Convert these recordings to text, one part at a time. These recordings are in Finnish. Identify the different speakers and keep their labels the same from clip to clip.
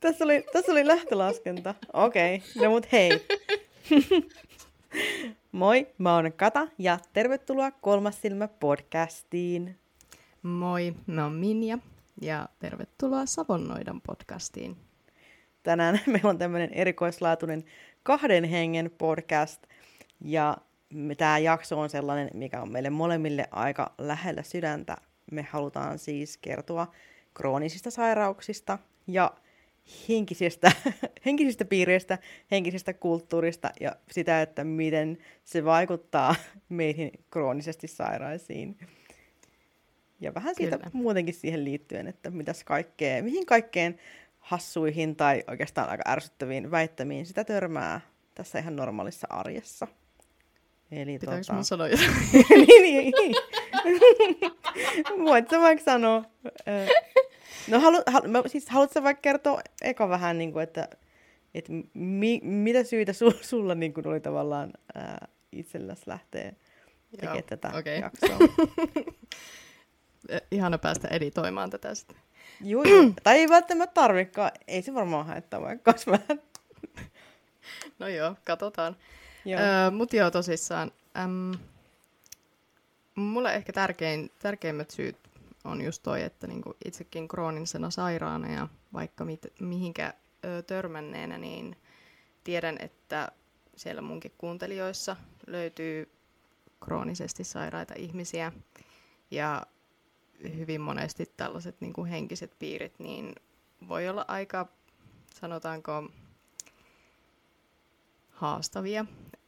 Speaker 1: Tässä oli, tässä oli lähtölaskenta. Okei, okay. no mut hei. Moi, mä oon Kata ja tervetuloa Kolmas silmä podcastiin.
Speaker 2: Moi, mä oon Minja ja tervetuloa Savonnoidan podcastiin.
Speaker 1: Tänään meillä on tämmöinen erikoislaatuinen kahden hengen podcast ja tämä jakso on sellainen, mikä on meille molemmille aika lähellä sydäntä. Me halutaan siis kertoa kroonisista sairauksista ja henkisistä, henkisistä piireistä, henkisestä kulttuurista ja sitä, että miten se vaikuttaa meihin kroonisesti sairaisiin. Ja vähän siitä Kyllä. muutenkin siihen liittyen, että mitäs kaikkea, mihin kaikkeen hassuihin tai oikeastaan aika ärsyttäviin väittämiin sitä törmää tässä ihan normaalissa arjessa.
Speaker 2: Eli Pitääkö tota... sanoa jotain?
Speaker 1: niin, niin, niin. Voit sä vaikka sanoa. No halu, halu, mä, siis haluatko vaikka kertoa eka vähän, niin kuin, että, että mi, mitä syitä su, sulla niin kuin oli tavallaan ää, itselläsi lähteä tekemään tätä okay. jaksoa?
Speaker 2: Ihana päästä editoimaan tätä sitten.
Speaker 1: Joo, joo. tai ei välttämättä tarvikaan. Ei se varmaan haittaa vaikka vähän.
Speaker 2: no joo, katsotaan. Joo. Öö, Mutta joo, tosissaan. Äm, mulle ehkä tärkein, tärkeimmät syyt on just toi, että niinku itsekin kroonisena sairaana ja vaikka mit, mihinkä ö, törmänneenä, niin tiedän, että siellä munkin kuuntelijoissa löytyy kroonisesti sairaita ihmisiä ja hyvin monesti tällaiset niin kuin henkiset piirit, niin voi olla aika, sanotaanko, haastavia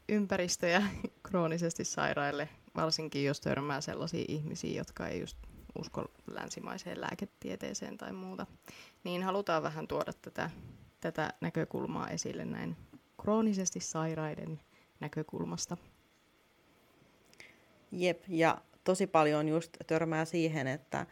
Speaker 2: ympäristöjä kroonisesti sairaille, varsinkin jos törmää sellaisia ihmisiä, jotka ei just usko länsimaiseen lääketieteeseen tai muuta, niin halutaan vähän tuoda tätä, tätä näkökulmaa esille näin kroonisesti sairaiden näkökulmasta.
Speaker 1: Jep, ja tosi paljon just törmää siihen, että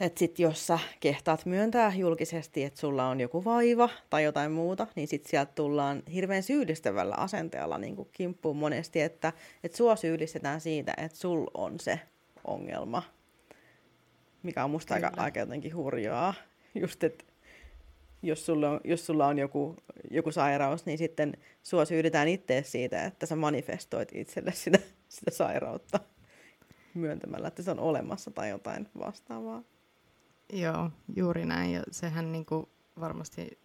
Speaker 1: että sit jos sä kehtaat myöntää julkisesti, että sulla on joku vaiva tai jotain muuta, niin sit sieltä tullaan hirveän syyllistävällä asenteella niin kimppuun monesti, että että sua syyllistetään siitä, että sul on se ongelma mikä on musta aika, aika jotenkin hurjaa. Just, että jos sulla on, jos sulla on joku, joku sairaus, niin sitten sua syydetään itse siitä, että sä manifestoit itselle sitä, sitä sairautta myöntämällä, että se on olemassa tai jotain vastaavaa.
Speaker 2: Joo, juuri näin. Ja sehän niin kuin varmasti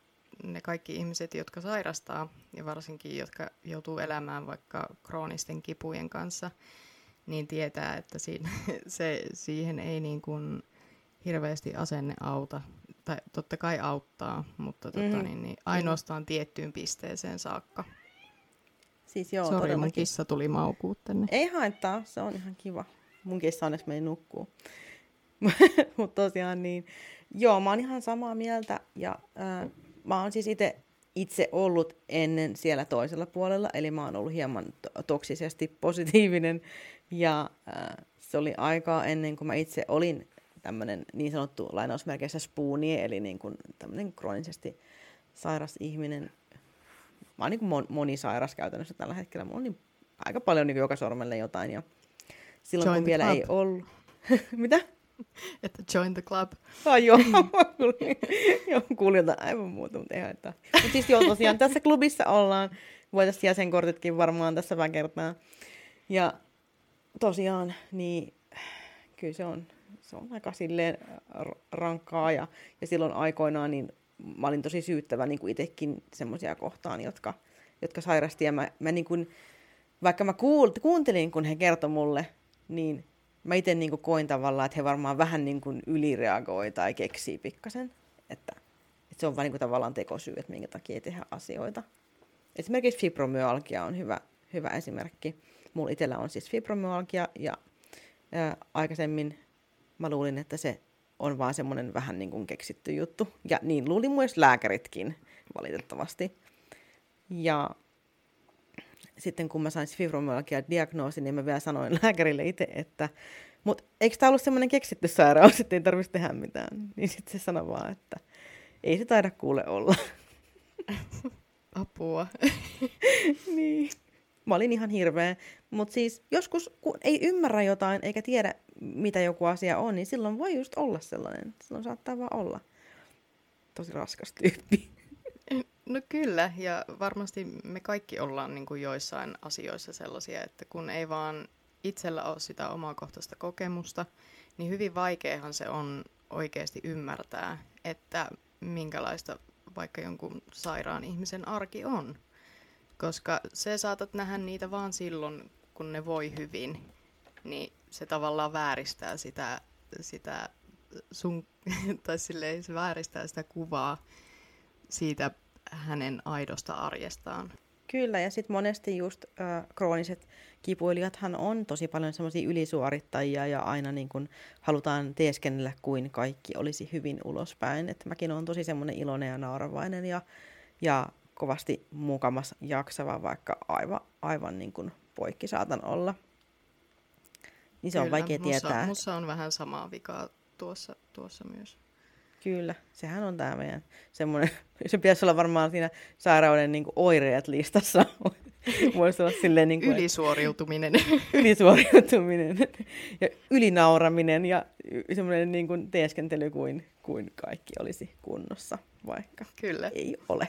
Speaker 2: ne kaikki ihmiset, jotka sairastaa ja varsinkin jotka joutuu elämään vaikka kroonisten kipujen kanssa, niin tietää, että siinä, se, siihen ei niin kuin hirveästi asenne auta. Tai totta kai auttaa, mutta tota, mm-hmm. niin, niin, ainoastaan tiettyyn pisteeseen saakka. Siis joo, Sori, todellakin. mun kissa tuli maukuut tänne.
Speaker 1: Ei haittaa, se on ihan kiva. Mun kissa onneksi meni nukkuu. mutta tosiaan niin, joo, mä oon ihan samaa mieltä. Ja äh, mä oon siis itse itse ollut ennen siellä toisella puolella, eli mä oon ollut hieman toksisesti positiivinen ja äh, se oli aikaa ennen kuin mä itse olin tämmöinen niin sanottu lainausmerkeissä spooni, eli niin kuin tämmöinen kroonisesti sairas ihminen. Mä oon niin kuin monisairas käytännössä tällä hetkellä. Mulla on niin aika paljon niin joka sormelle jotain ja silloin join kun vielä club. ei ollut. Mitä?
Speaker 2: Että join the club.
Speaker 1: Ah, joo, kuulin jotain aivan muuta, mutta ei haittaa. Mutta siis joo, tosiaan tässä klubissa ollaan. Voitaisiin jäsenkortitkin varmaan tässä vähän kertaa. Ja tosiaan, niin kyllä se on, se on aika silleen rankkaa ja, ja silloin aikoinaan niin mä olin tosi syyttävä niin kuin itsekin semmoisia kohtaan, jotka, jotka sairasti ja mä, mä niin kuin, vaikka mä kuul, kuuntelin, kun he kertoi mulle, niin mä itse niin koin tavallaan, että he varmaan vähän niin kuin ylireagoi tai keksii pikkasen, että, että se on vain niin tavallaan tekosyy, että minkä takia ei tehdä asioita. Esimerkiksi fibromyalgia on hyvä, hyvä esimerkki Mulla itsellä on siis fibromyalgia ja ää, aikaisemmin mä luulin, että se on vaan semmoinen vähän niin kuin keksitty juttu. Ja niin luuli myös lääkäritkin valitettavasti. Ja sitten kun mä sain fibromyalgia-diagnoosin, niin mä vielä sanoin lääkärille itse, että mutta eikö tämä ollut semmoinen keksitty sairaus, että ei tarvitsisi tehdä mitään? Niin sitten se sanoi vaan, että ei se taida kuule olla.
Speaker 2: Apua.
Speaker 1: niin mä olin ihan hirveä. Mutta siis joskus, kun ei ymmärrä jotain eikä tiedä, mitä joku asia on, niin silloin voi just olla sellainen. Silloin saattaa vaan olla. tosi raskas tyyppi.
Speaker 2: No kyllä, ja varmasti me kaikki ollaan niin kuin joissain asioissa sellaisia, että kun ei vaan itsellä ole sitä omakohtaista kokemusta, niin hyvin vaikeahan se on oikeasti ymmärtää, että minkälaista vaikka jonkun sairaan ihmisen arki on. Koska se saatat nähdä niitä vaan silloin, kun ne voi hyvin, niin se tavallaan vääristää sitä, sitä sun, tai silleen, se vääristää sitä kuvaa siitä hänen aidosta arjestaan.
Speaker 1: Kyllä, ja sitten monesti just äh, krooniset kipuilijathan on tosi paljon semmoisia ylisuorittajia ja aina niin kun halutaan teeskennellä kuin kaikki olisi hyvin ulospäin. Et mäkin olen tosi semmoinen iloinen ja nauravainen ja, ja kovasti mukamas jaksava, vaikka aivan, aivan niin kuin poikki saatan olla. Niin se Kyllä, on vaikea
Speaker 2: mussa,
Speaker 1: tietää.
Speaker 2: Mussa on vähän samaa vikaa tuossa, tuossa myös.
Speaker 1: Kyllä, sehän on tämä meidän semmoinen, se pitäisi olla varmaan siinä sairauden niin kuin oireet listassa. Voisi olla silleen niin kuin,
Speaker 2: Ylisuoriutuminen.
Speaker 1: ylisuoriutuminen ja ylinauraminen ja semmoinen niin kuin teeskentely kuin, kuin kaikki olisi kunnossa, vaikka
Speaker 2: Kyllä.
Speaker 1: ei ole.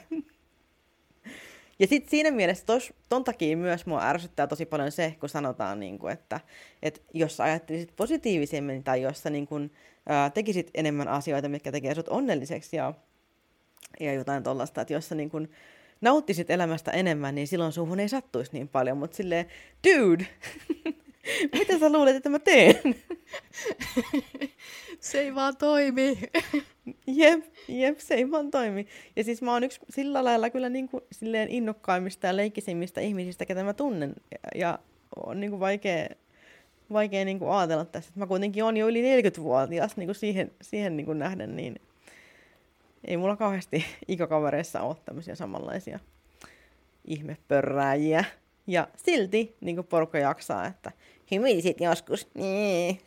Speaker 1: Ja sitten siinä mielessä tos, ton takia myös mua ärsyttää tosi paljon se, kun sanotaan, niin kuin, että, että jos sä ajattelisit positiivisemmin tai jos sä niin kuin, ää, tekisit enemmän asioita, mitkä tekee sut onnelliseksi ja, ja jotain tollasta, että jos sä niin kuin, nauttisit elämästä enemmän, niin silloin suhun ei sattuisi niin paljon, mutta silleen, dude, mitä sä luulet, että mä teen?
Speaker 2: se ei vaan toimi.
Speaker 1: jep, jep, se ei vaan toimi. Ja siis mä oon yksi sillä lailla kyllä niin kuin, silleen innokkaimmista ja leikkisimmistä ihmisistä, ketä mä tunnen. Ja, ja on niin kuin vaikea, vaikea niin kuin ajatella tässä. Mä kuitenkin on jo yli 40-vuotias niin kuin siihen, siihen niin kuin nähden, niin ei mulla kauheasti ikäkavereissa ole tämmöisiä samanlaisia ihmepörrääjiä. Ja silti niin porukka jaksaa, että hymisit joskus. Niin.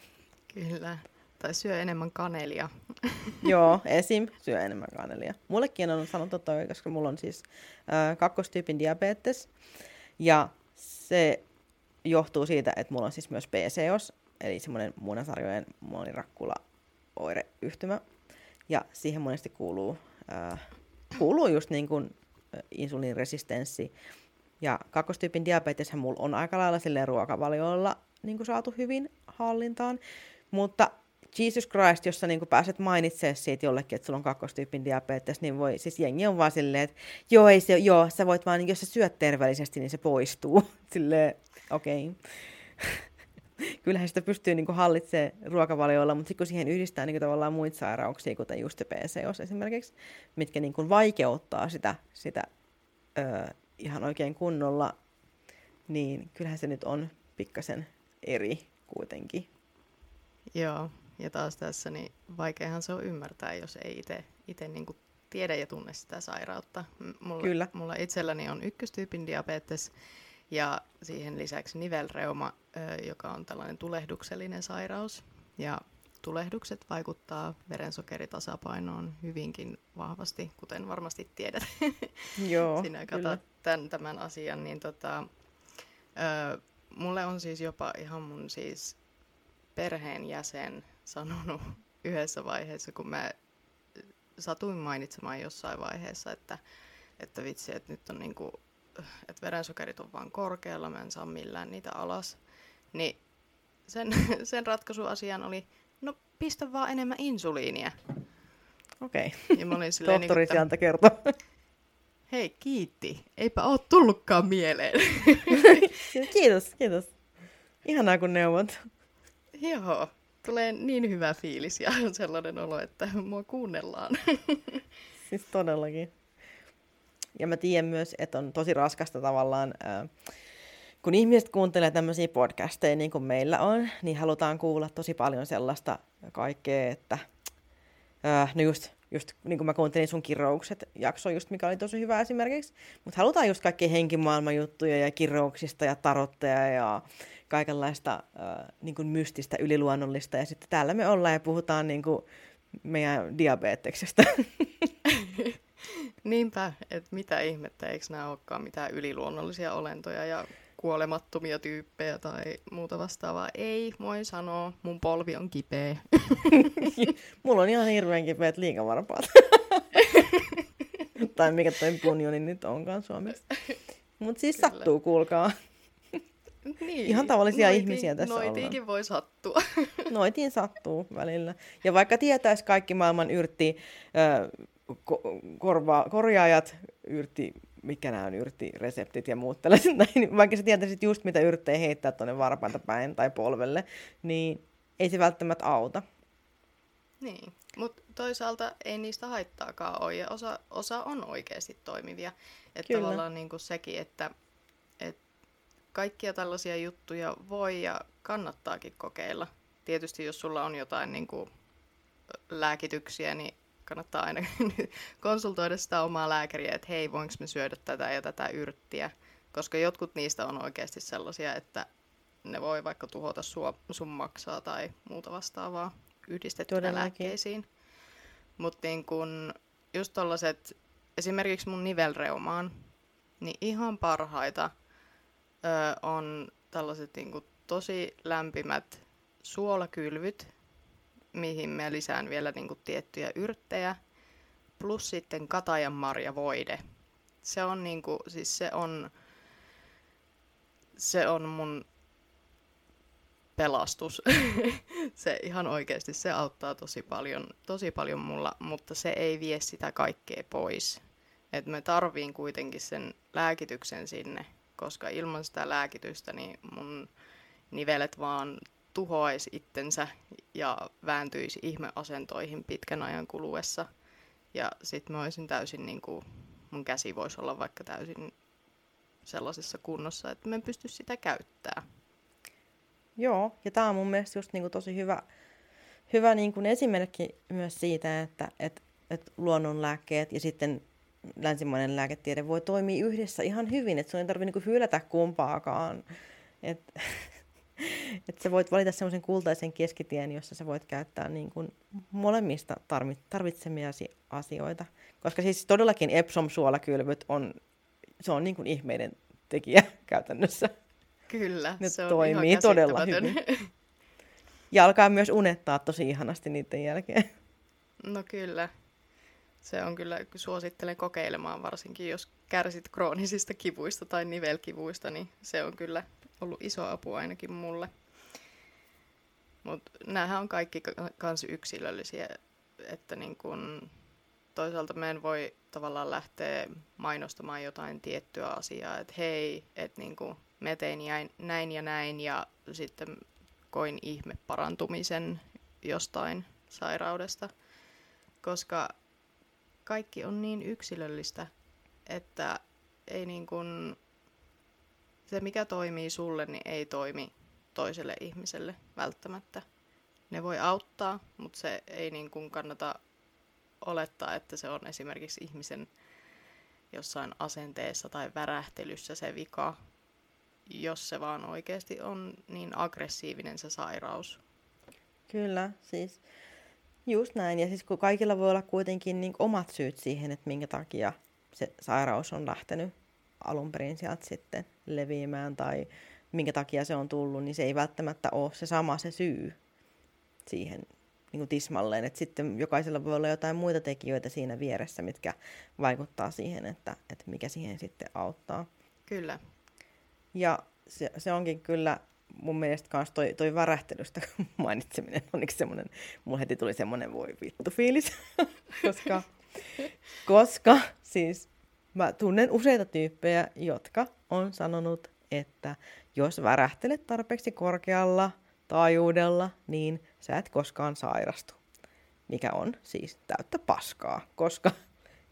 Speaker 2: Kyllä. Tai syö enemmän kanelia.
Speaker 1: Joo, esim. syö enemmän kanelia. Mullekin on sanottu toi, koska mulla on siis äh, kakkostyypin diabetes. Ja se johtuu siitä, että mulla on siis myös PCOS, eli semmoinen munasarjojen monirakkula oireyhtymä. Ja siihen monesti kuuluu, äh, kuuluu just niin kuin insuliiniresistenssi. Ja kakkostyypin diabeteshän mulla on aika lailla silleen ruokavalioilla niin kuin saatu hyvin hallintaan. Mutta Jesus Christ, jos sä niin pääset mainitsemaan siitä jollekin, että sulla on kakkostyypin diabetes, niin voi, siis jengi on vaan silleen, että joo, ei se, joo, sä voit vaan, niin jos sä syöt terveellisesti, niin se poistuu. Silleen, okei. Okay. Kyllähän sitä pystyy niin hallitsemaan ruokavalioilla, mutta sitten kun siihen yhdistää niin tavallaan muita sairauksia, kuten just PCOS esimerkiksi, mitkä niin vaikeuttaa sitä, sitä ö, ihan oikein kunnolla, niin kyllähän se nyt on pikkasen eri kuitenkin.
Speaker 2: Joo, ja taas tässä niin vaikeahan se on ymmärtää, jos ei itse niin tiedä ja tunne sitä sairautta. Mulla,
Speaker 1: Kyllä.
Speaker 2: mulla itselläni on ykköstyypin diabetes ja siihen lisäksi nivelreuma, joka on tällainen tulehduksellinen sairaus. Ja tulehdukset vaikuttaa verensokeritasapainoon hyvinkin vahvasti, kuten varmasti tiedät.
Speaker 1: Joo,
Speaker 2: Sinä katsot tämän, tämän asian, niin tota, ö, mulle on siis jopa ihan mun siis perheenjäsen sanonut yhdessä vaiheessa, kun mä satuin mainitsemaan jossain vaiheessa, että, että vitsi, että nyt on niinku, että verensokerit on vaan korkealla, mä en saa millään niitä alas. Niin sen, sen ratkaisuasian oli, no pistä vaan enemmän insuliinia.
Speaker 1: Okei. Okay. Ja mä olin silleen, Tohtori niin, että,
Speaker 2: kertoo. Hei, kiitti. Eipä oo tullutkaan mieleen.
Speaker 1: kiitos, kiitos. Ihanaa kun neuvot.
Speaker 2: Joo, tulee niin hyvä fiilis ja sellainen olo, että mua kuunnellaan.
Speaker 1: Siis todellakin. Ja mä tiedän myös, että on tosi raskasta tavallaan, kun ihmiset kuuntelee tämmöisiä podcasteja niin kuin meillä on, niin halutaan kuulla tosi paljon sellaista kaikkea, että no just, just niin kuin mä kuuntelin sun kiroukset jakso just, mikä oli tosi hyvä esimerkiksi, mutta halutaan just kaikkia henkimaailman juttuja ja kirouksista ja tarotteja ja kaikenlaista äh, niin kuin mystistä, yliluonnollista. Ja sitten täällä me ollaan ja puhutaan niin kuin meidän diabeteksestä.
Speaker 2: Niinpä, että mitä ihmettä, eikö nämä olekaan mitään yliluonnollisia olentoja ja kuolemattomia tyyppejä tai muuta vastaavaa. Ei, voin sanoa, mun polvi on kipeä.
Speaker 1: Mulla on ihan hirveän kipeät liikavarpaat. tai mikä toi punjoni nyt onkaan Suomessa. Mutta siis Kyllä. sattuu, kuulkaa. Niin, Ihan tavallisia noitiin, ihmisiä tässä
Speaker 2: Noitiinkin
Speaker 1: ollaan.
Speaker 2: voi sattua.
Speaker 1: Noitiin sattuu välillä. Ja vaikka tietäisi kaikki maailman yrtti, äh, ko- korva- korjaajat, yrtti, mikä nämä on yrttireseptit ja muut tällaiset, niin vaikka sä tietäisit just mitä yrttejä heittää tuonne varpainta päin tai polvelle, niin ei se välttämättä auta.
Speaker 2: Niin, mutta toisaalta ei niistä haittaakaan ole, ja osa, osa on oikeasti toimivia. Että tavallaan niin kuin sekin, että kaikkia tällaisia juttuja voi ja kannattaakin kokeilla. Tietysti jos sulla on jotain niin kuin lääkityksiä, niin kannattaa aina konsultoida sitä omaa lääkäriä, että hei, voinko me syödä tätä ja tätä yrttiä. Koska jotkut niistä on oikeasti sellaisia, että ne voi vaikka tuhota sua, sun maksaa tai muuta vastaavaa yhdistettynä Todellakin. lääkkeisiin. Mutta niin kun just tollaset, esimerkiksi mun nivelreumaan, niin ihan parhaita ö, on tällaiset niin tosi lämpimät suolakylvyt, mihin mä lisään vielä niin kuin tiettyjä yrttejä, plus sitten katajan voide. Se on niin kuin, siis se on, se on mun pelastus. se ihan oikeasti, se auttaa tosi paljon, tosi paljon mulla, mutta se ei vie sitä kaikkea pois. Et me tarviin kuitenkin sen lääkityksen sinne, koska ilman sitä lääkitystä niin mun nivelet vaan tuhoaisi itsensä ja vääntyisi ihmeasentoihin pitkän ajan kuluessa. Ja sitten mä olisin täysin, niin kuin, mun käsi voisi olla vaikka täysin sellaisessa kunnossa, että mä en pysty sitä käyttämään.
Speaker 1: Joo, ja tämä on mun mielestä just niin kuin tosi hyvä, hyvä niin kuin esimerkki myös siitä, että et, et luonnonlääkkeet ja sitten länsimainen lääketiede voi toimia yhdessä ihan hyvin, että sun ei tarvitse niin hylätä kumpaakaan. Et, että sä voit valita semmoisen kultaisen keskitien, jossa sä voit käyttää niin kuin molemmista tarvitsemiasi asioita. Koska siis todellakin Epsom-suolakylvyt on, se on niin kuin ihmeiden tekijä käytännössä.
Speaker 2: Kyllä,
Speaker 1: ne
Speaker 2: se on
Speaker 1: toimii
Speaker 2: ihan
Speaker 1: todella hyvin. Ja alkaa myös unettaa tosi ihanasti niiden jälkeen.
Speaker 2: No kyllä. Se on kyllä, suosittelen kokeilemaan varsinkin, jos kärsit kroonisista kivuista tai nivelkivuista, niin se on kyllä ollut iso apu ainakin mulle. Mutta näähän on kaikki kans yksilöllisiä, että niin kun, toisaalta me en voi tavallaan lähteä mainostamaan jotain tiettyä asiaa, että hei, että niin kun, me tein näin ja näin ja sitten koin ihme parantumisen jostain sairaudesta, koska kaikki on niin yksilöllistä, että ei niin kuin, se mikä toimii sulle, niin ei toimi toiselle ihmiselle välttämättä. Ne voi auttaa, mutta se ei niin kuin kannata olettaa, että se on esimerkiksi ihmisen jossain asenteessa tai värähtelyssä se vika, jos se vaan oikeasti on niin aggressiivinen se sairaus.
Speaker 1: Kyllä, siis just näin. Ja siis kun kaikilla voi olla kuitenkin niin omat syyt siihen, että minkä takia se sairaus on lähtenyt alun perin sieltä sitten leviämään tai minkä takia se on tullut, niin se ei välttämättä ole se sama se syy siihen niin kuin tismalleen. Että sitten jokaisella voi olla jotain muita tekijöitä siinä vieressä, mitkä vaikuttaa siihen, että, että mikä siihen sitten auttaa.
Speaker 2: Kyllä.
Speaker 1: Ja se, se onkin kyllä mun mielestä kans toi, toi värähtelystä mainitseminen on semmoinen, mulla heti tuli semmoinen voi vittu fiilis, koska, koska siis mä tunnen useita tyyppejä, jotka on sanonut, että jos värähtelet tarpeeksi korkealla taajuudella, niin sä et koskaan sairastu. Mikä on siis täyttä paskaa, koska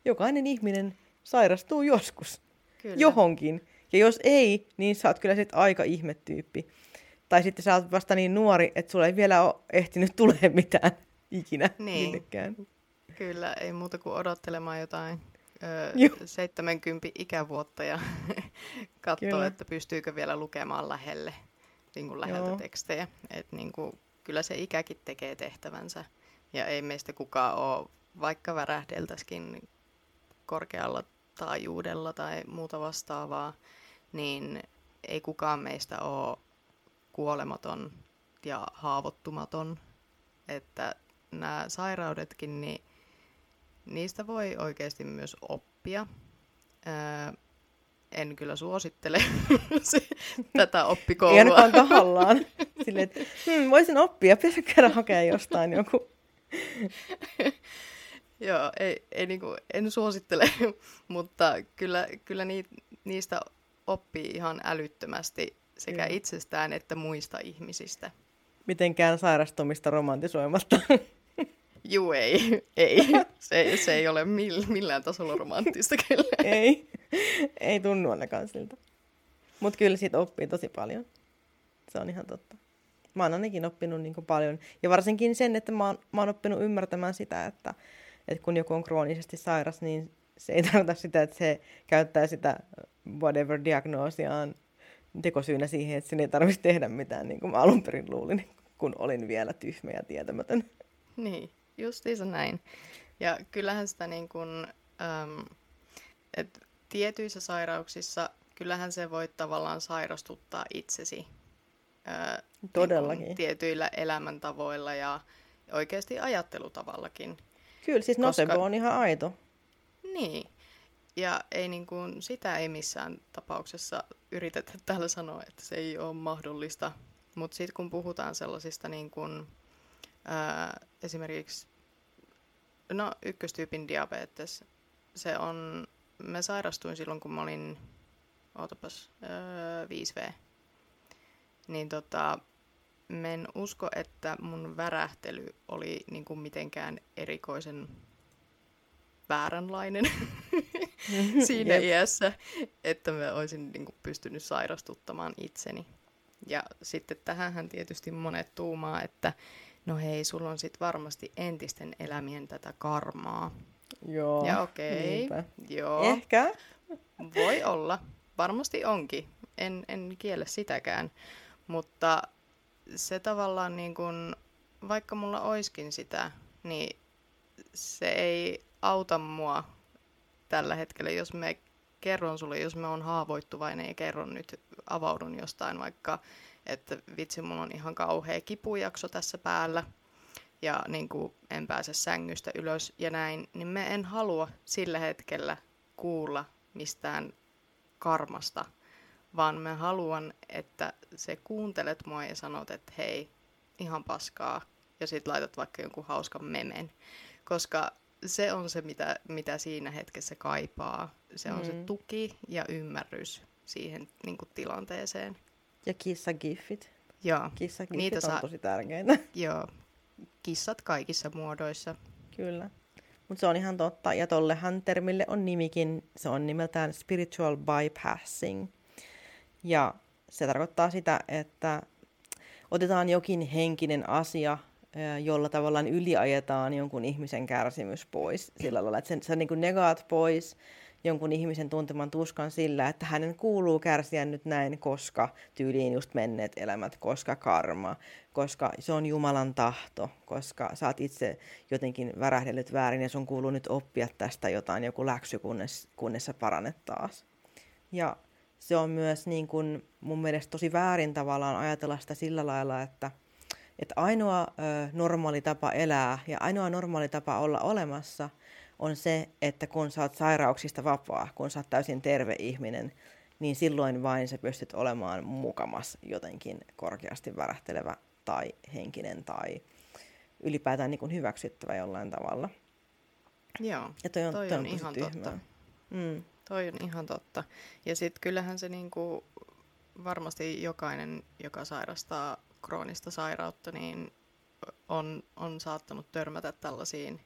Speaker 1: jokainen ihminen sairastuu joskus Kyllä. johonkin. Ja jos ei, niin sä oot kyllä sit aika ihmetyyppi. Tai sitten sä oot vasta niin nuori, että sulla ei vielä ole ehtinyt tulee mitään ikinä niin. minnekään.
Speaker 2: Kyllä, ei muuta kuin odottelemaan jotain ö, 70 ikävuotta ja katsoa, että pystyykö vielä lukemaan lähelle niin kuin läheltä Joo. tekstejä. Et niin kuin, kyllä se ikäkin tekee tehtävänsä. Ja ei meistä kukaan ole, vaikka värähdeltäskin korkealla taajuudella tai muuta vastaavaa, niin ei kukaan meistä ole kuolematon ja haavoittumaton. Että nämä sairaudetkin, niin niistä voi oikeasti myös oppia. Öö, en kyllä suosittele tätä oppikoulua.
Speaker 1: Ei ainakaan tahallaan. Silleen, että hmm, voisin oppia, pitäisi käydä hakea jostain joku.
Speaker 2: Joo, ei, ei niinku, en suosittele, mutta kyllä, kyllä ni, niistä oppii ihan älyttömästi sekä Joo. itsestään että muista ihmisistä.
Speaker 1: Mitenkään sairastumista romantisoimatta.
Speaker 2: Juu, ei. ei. Se, se ei ole millään tasolla romanttista kyllä.
Speaker 1: ei. Ei tunnu ainakaan siltä. Mutta kyllä siitä oppii tosi paljon. Se on ihan totta. Mä oon ainakin oppinut niin paljon. Ja varsinkin sen, että mä oon, mä oon oppinut ymmärtämään sitä, että, että kun joku on kroonisesti sairas, niin se ei tarkoita sitä, että se käyttää sitä whatever-diagnoosiaan tekosyynä siihen, että sen ei tarvitsisi tehdä mitään, niin kuin mä alun perin luulin, kun olin vielä tyhmä ja tietämätön.
Speaker 2: Niin, justiinsa näin. Ja kyllähän sitä niin kuin, ähm, että tietyissä sairauksissa kyllähän se voi tavallaan sairastuttaa itsesi.
Speaker 1: Äh, Todellakin. Niin
Speaker 2: tietyillä elämäntavoilla ja oikeasti ajattelutavallakin.
Speaker 1: Kyllä, siis koska... on ihan aito.
Speaker 2: Niin. Ja ei niin kuin, sitä ei missään tapauksessa yritetä täällä sanoa, että se ei ole mahdollista. Mutta sitten kun puhutaan sellaisista niin kuin, ää, esimerkiksi, no ykköstyypin diabetes, se on, mä sairastuin silloin kun mä olin, ootapas, ää, 5V. Niin tota, en usko, että mun värähtely oli niin kuin mitenkään erikoisen vääränlainen siinä yep. iässä, että mä olisin niin kuin, pystynyt sairastuttamaan itseni. Ja sitten tähän tietysti monet tuumaa, että no hei, sulla on sitten varmasti entisten elämien tätä karmaa.
Speaker 1: Joo,
Speaker 2: ja okei, okay, joo.
Speaker 1: Ehkä.
Speaker 2: Voi olla. Varmasti onkin. En, en kiele sitäkään. Mutta se tavallaan niin kun, vaikka mulla oiskin sitä, niin se ei auta mua tällä hetkellä, jos me kerron sulle, jos mä oon haavoittuvainen ja kerron nyt, avaudun jostain vaikka, että vitsi, mulla on ihan kauhea kipujakso tässä päällä ja niin kuin en pääse sängystä ylös ja näin, niin me en halua sillä hetkellä kuulla mistään karmasta, vaan mä haluan, että se kuuntelet mua ja sanot, että hei, ihan paskaa, ja sit laitat vaikka jonkun hauskan memen. Koska se on se, mitä, mitä siinä hetkessä kaipaa. Se on mm. se tuki ja ymmärrys siihen niin kuin, tilanteeseen.
Speaker 1: Ja kissagiffit.
Speaker 2: Joo.
Speaker 1: Kissagiffit Niitä on saa... tosi tärkeitä.
Speaker 2: Joo. Kissat kaikissa muodoissa.
Speaker 1: Kyllä. Mutta se on ihan totta. Ja tollehan termille on nimikin, se on nimeltään spiritual bypassing. Ja se tarkoittaa sitä, että otetaan jokin henkinen asia jolla tavallaan yliajetaan jonkun ihmisen kärsimys pois sillä lailla, että sen, sä niin kuin negaat pois jonkun ihmisen tunteman tuskan sillä, että hänen kuuluu kärsiä nyt näin, koska tyyliin just menneet elämät, koska karma, koska se on Jumalan tahto, koska sä oot itse jotenkin värähdellyt väärin ja sun kuuluu nyt oppia tästä jotain, joku läksy, kunnes, kunnes sä paranet taas. Ja se on myös niin kuin mun mielestä tosi väärin tavallaan ajatella sitä sillä lailla, että – että ainoa ö, normaali tapa elää ja ainoa normaali tapa olla olemassa on se, että kun sä oot sairauksista vapaa, kun sä oot täysin terve ihminen, niin silloin vain sä pystyt olemaan mukamas jotenkin korkeasti värähtelevä tai henkinen tai ylipäätään niin kuin hyväksyttävä jollain tavalla.
Speaker 2: Joo,
Speaker 1: ja toi on, toi toi on, on ihan tyhmää. totta.
Speaker 2: Mm. Toi on ihan totta. Ja sitten kyllähän se niinku, varmasti jokainen, joka sairastaa kroonista sairautta, niin on, on saattanut törmätä tällaisiin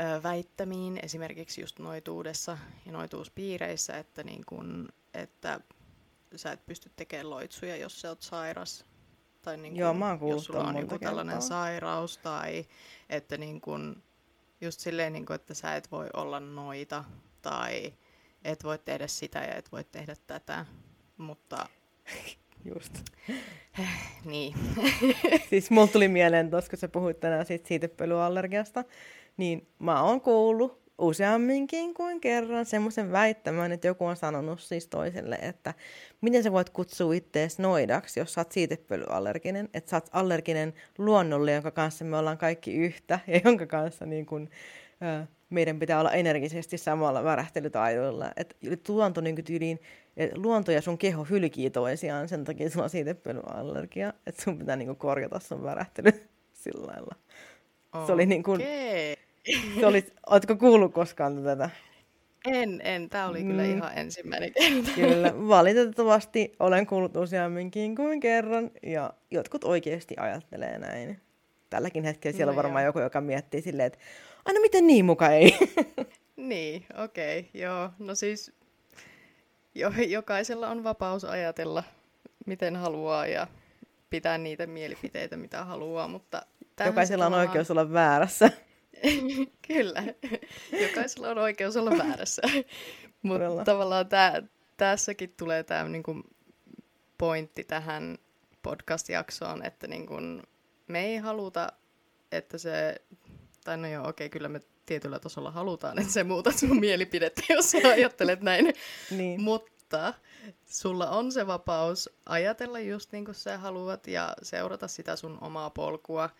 Speaker 2: ö, väittämiin, esimerkiksi just noituudessa ja noituuspiireissä, että, niin kun, että sä et pysty tekemään loitsuja, jos sä oot sairas. Tai niin kun,
Speaker 1: Joo, mä
Speaker 2: jos sulla on joku tällainen sairaus, tai että niin kun, just silleen, niin kun, että sä et voi olla noita, tai et voi tehdä sitä ja et voi tehdä tätä, mutta
Speaker 1: Just.
Speaker 2: niin.
Speaker 1: siis mulla tuli mieleen tuossa, kun sä puhuit tänään siitä siitepölyallergiasta, niin mä oon kuullut useamminkin kuin kerran semmoisen väittämän, että joku on sanonut siis toiselle, että miten sä voit kutsua ittees noidaksi, jos sä oot siitepölyallerginen, että sä oot allerginen luonnolle, jonka kanssa me ollaan kaikki yhtä ja jonka kanssa niin kun, äh, meidän pitää olla energisesti samalla värähtelytaidoilla. Että luonto niin tyyliin, että luonto ja sun keho hylkii toisiaan, sen takia sulla on siitepölyallergia, että sun pitää niin korjata sun värähtely sillä lailla. Okay. Se oli niin kuin, se oli, ootko kuullut koskaan tätä?
Speaker 2: En, en. Tämä oli mm. kyllä ihan ensimmäinen kerta.
Speaker 1: Kyllä, valitettavasti olen kuullut useamminkin kuin kerran, ja jotkut oikeasti ajattelee näin. Tälläkin hetkellä siellä no on varmaan joo. joku, joka miettii silleen, että aina miten niin muka ei.
Speaker 2: niin, okei, okay, joo. No siis jo, jokaisella on vapaus ajatella, miten haluaa, ja pitää niitä mielipiteitä, mitä haluaa, mutta...
Speaker 1: Jokaisella on oikeus olla väärässä.
Speaker 2: Kyllä. Jokaisella on oikeus olla väärässä. Mutta tavallaan tää, tässäkin tulee tämä niinku pointti tähän podcast-jaksoon, että niinku me ei haluta, että se... Tai no joo, okei, kyllä me tietyllä tasolla halutaan, että se muutat sun mielipidettä, jos sä ajattelet näin. niin. Mutta sulla on se vapaus ajatella just niin kuin sä haluat ja seurata sitä sun omaa polkua,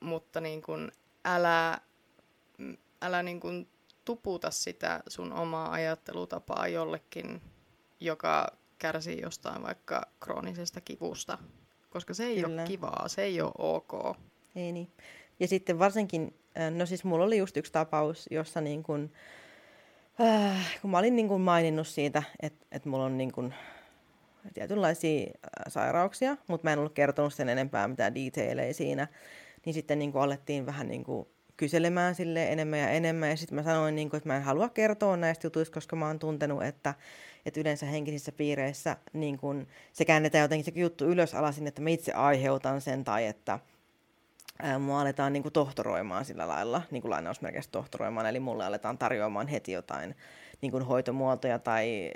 Speaker 2: mutta niin kuin älä, älä niin kuin tuputa sitä sun omaa ajattelutapaa jollekin, joka kärsii jostain vaikka kroonisesta kivusta, koska se ei Kyllä. ole kivaa, se ei ole ok.
Speaker 1: Ei niin. Ja sitten varsinkin, äh, no siis mulla oli just yksi tapaus, jossa niin kun, äh, kun mä olin niin kun maininnut siitä, että, että mulla on niin kun tietynlaisia äh, sairauksia, mutta mä en ollut kertonut sen enempää mitään detaileja siinä, niin sitten niin kuin alettiin vähän niin kuin kyselemään sille enemmän ja enemmän. Ja sitten mä sanoin, niin kuin, että mä en halua kertoa näistä jutuista, koska mä oon tuntenut, että, että yleensä henkisissä piireissä niin kuin, se käännetään jotenkin se juttu ylös alasin, että mä itse aiheutan sen tai että ää, mua aletaan niin kuin tohtoroimaan sillä lailla, niin kuin lainausmerkeissä tohtoroimaan, eli mulle aletaan tarjoamaan heti jotain niin kuin hoitomuotoja tai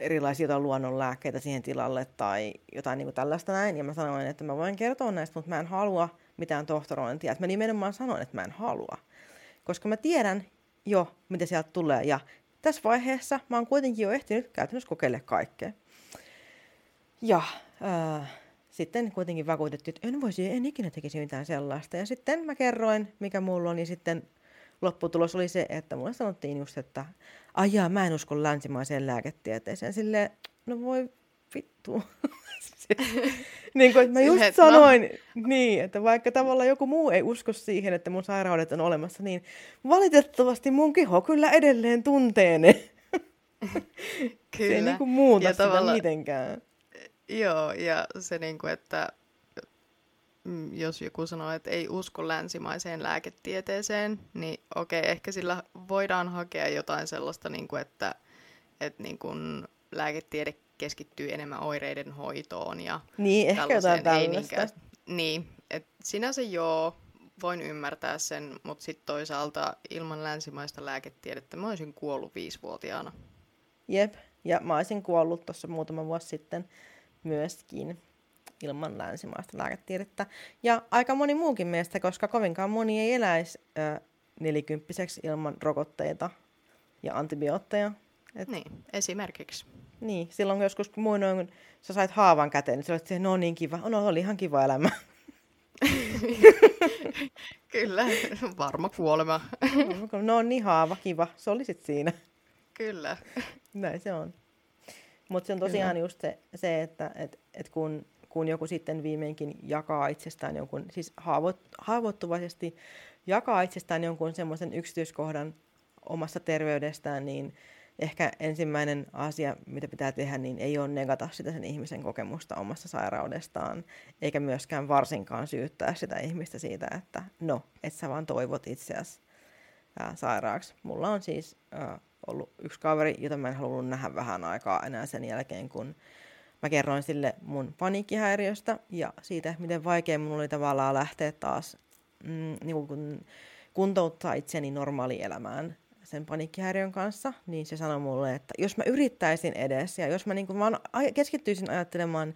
Speaker 1: erilaisia jotain luonnonlääkkeitä siihen tilalle tai jotain niin kuin tällaista näin. Ja mä sanoin, että mä voin kertoa näistä, mutta mä en halua mitään tohtorointia. Että mä nimenomaan sanoin, että mä en halua. Koska mä tiedän jo, mitä sieltä tulee. Ja tässä vaiheessa mä oon kuitenkin jo ehtinyt käytännössä kokeilla kaikkea. Ja äh, sitten kuitenkin vakuutettiin, että en voisi, en ikinä tekisi mitään sellaista. Ja sitten mä kerroin, mikä mulla on, niin sitten lopputulos oli se, että mulle sanottiin just, että ajaa, mä en usko länsimaiseen lääketieteeseen. Silleen, no voi vittu. niin kuin, että mä just sanoin, no. niin, että vaikka tavallaan joku muu ei usko siihen, että mun sairaudet on olemassa, niin valitettavasti mun keho kyllä edelleen tuntee ne. kyllä. Se ei niin kuin muuta ja sitä tavalla... mitenkään.
Speaker 2: Joo, ja se niin kuin, että mm, jos joku sanoo, että ei usko länsimaiseen lääketieteeseen, niin okei, ehkä sillä voidaan hakea jotain sellaista, niin kuin, että, että niin kuin lääketiede keskittyy enemmän oireiden hoitoon ja
Speaker 1: Niin, ehkä jotain tällaista.
Speaker 2: Niin, että sinänsä joo, voin ymmärtää sen, mutta sitten toisaalta ilman länsimaista lääketiedettä mä olisin kuollut viisivuotiaana.
Speaker 1: Jep, ja mä olisin kuollut tuossa muutama vuosi sitten myöskin ilman länsimaista lääketiedettä. Ja aika moni muukin meistä, koska kovinkaan moni ei eläisi ö, nelikymppiseksi ilman rokotteita ja antibiootteja.
Speaker 2: Et... Niin, esimerkiksi.
Speaker 1: Niin, silloin joskus muinoin, kun sä sait haavan käteen, niin sä olit no niin kiva, no oli ihan kiva elämä.
Speaker 2: Kyllä, varma kuolema.
Speaker 1: no niin haava, kiva, se oli sit siinä.
Speaker 2: Kyllä.
Speaker 1: Näin se on. Mutta se on tosiaan Kyllä. just se, se että et, et kun, kun joku sitten viimeinkin jakaa itsestään jonkun, siis haavoit, haavoittuvaisesti jakaa itsestään jonkun semmoisen yksityiskohdan omasta terveydestään, niin ehkä ensimmäinen asia, mitä pitää tehdä, niin ei ole negata sitä sen ihmisen kokemusta omasta sairaudestaan, eikä myöskään varsinkaan syyttää sitä ihmistä siitä, että no, et sä vaan toivot itseäsi ää, sairaaksi. Mulla on siis ää, ollut yksi kaveri, jota mä en halunnut nähdä vähän aikaa enää sen jälkeen, kun mä kerroin sille mun paniikkihäiriöstä ja siitä, miten vaikea mun oli tavallaan lähteä taas mm, niin kun kuntouttaa itseni normaalielämään sen paniikkihäiriön kanssa, niin se sanoi mulle, että jos mä yrittäisin edes ja jos mä niin vaan keskittyisin ajattelemaan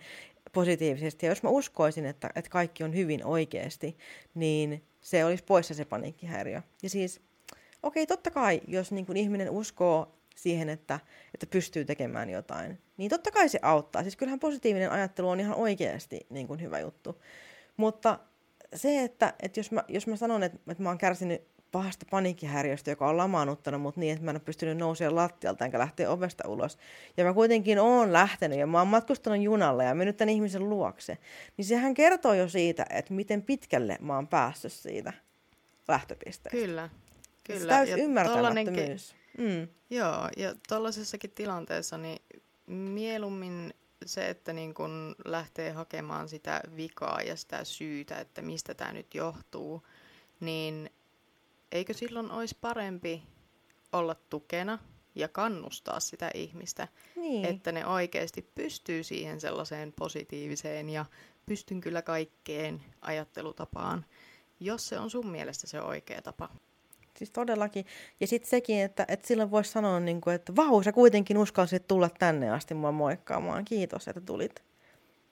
Speaker 1: positiivisesti ja jos mä uskoisin, että, että kaikki on hyvin oikeasti, niin se olisi poissa se paniikkihäiriö. Ja siis, okei, okay, totta kai, jos niin kuin ihminen uskoo siihen, että, että pystyy tekemään jotain, niin totta kai se auttaa. Siis kyllähän positiivinen ajattelu on ihan oikeasti niin kuin hyvä juttu. Mutta se, että, että jos, mä, jos mä sanon, että, että mä oon kärsinyt pahasta paniikkihäiriöstä, joka on lamaannuttanut mut niin, että mä en ole pystynyt nousemaan lattialta enkä lähteä ovesta ulos. Ja mä kuitenkin oon lähtenyt ja mä oon matkustanut junalla ja mennyt tämän ihmisen luokse. Niin sehän kertoo jo siitä, että miten pitkälle mä oon päässyt siitä lähtöpisteestä.
Speaker 2: Kyllä, kyllä.
Speaker 1: Se täys ymmärtämättömyys.
Speaker 2: Mm. Joo, ja tuollaisessakin tilanteessa niin mieluummin se, että niin kun lähtee hakemaan sitä vikaa ja sitä syytä, että mistä tämä nyt johtuu, niin eikö silloin olisi parempi olla tukena ja kannustaa sitä ihmistä, niin. että ne oikeasti pystyy siihen sellaiseen positiiviseen ja pystyn kyllä kaikkeen ajattelutapaan, jos se on sun mielestä se oikea tapa.
Speaker 1: Siis todellakin. Ja sitten sekin, että, että silloin voisi sanoa, niin kuin, että vau, sä kuitenkin uskalsit tulla tänne asti mua moikkaamaan. Kiitos, että tulit.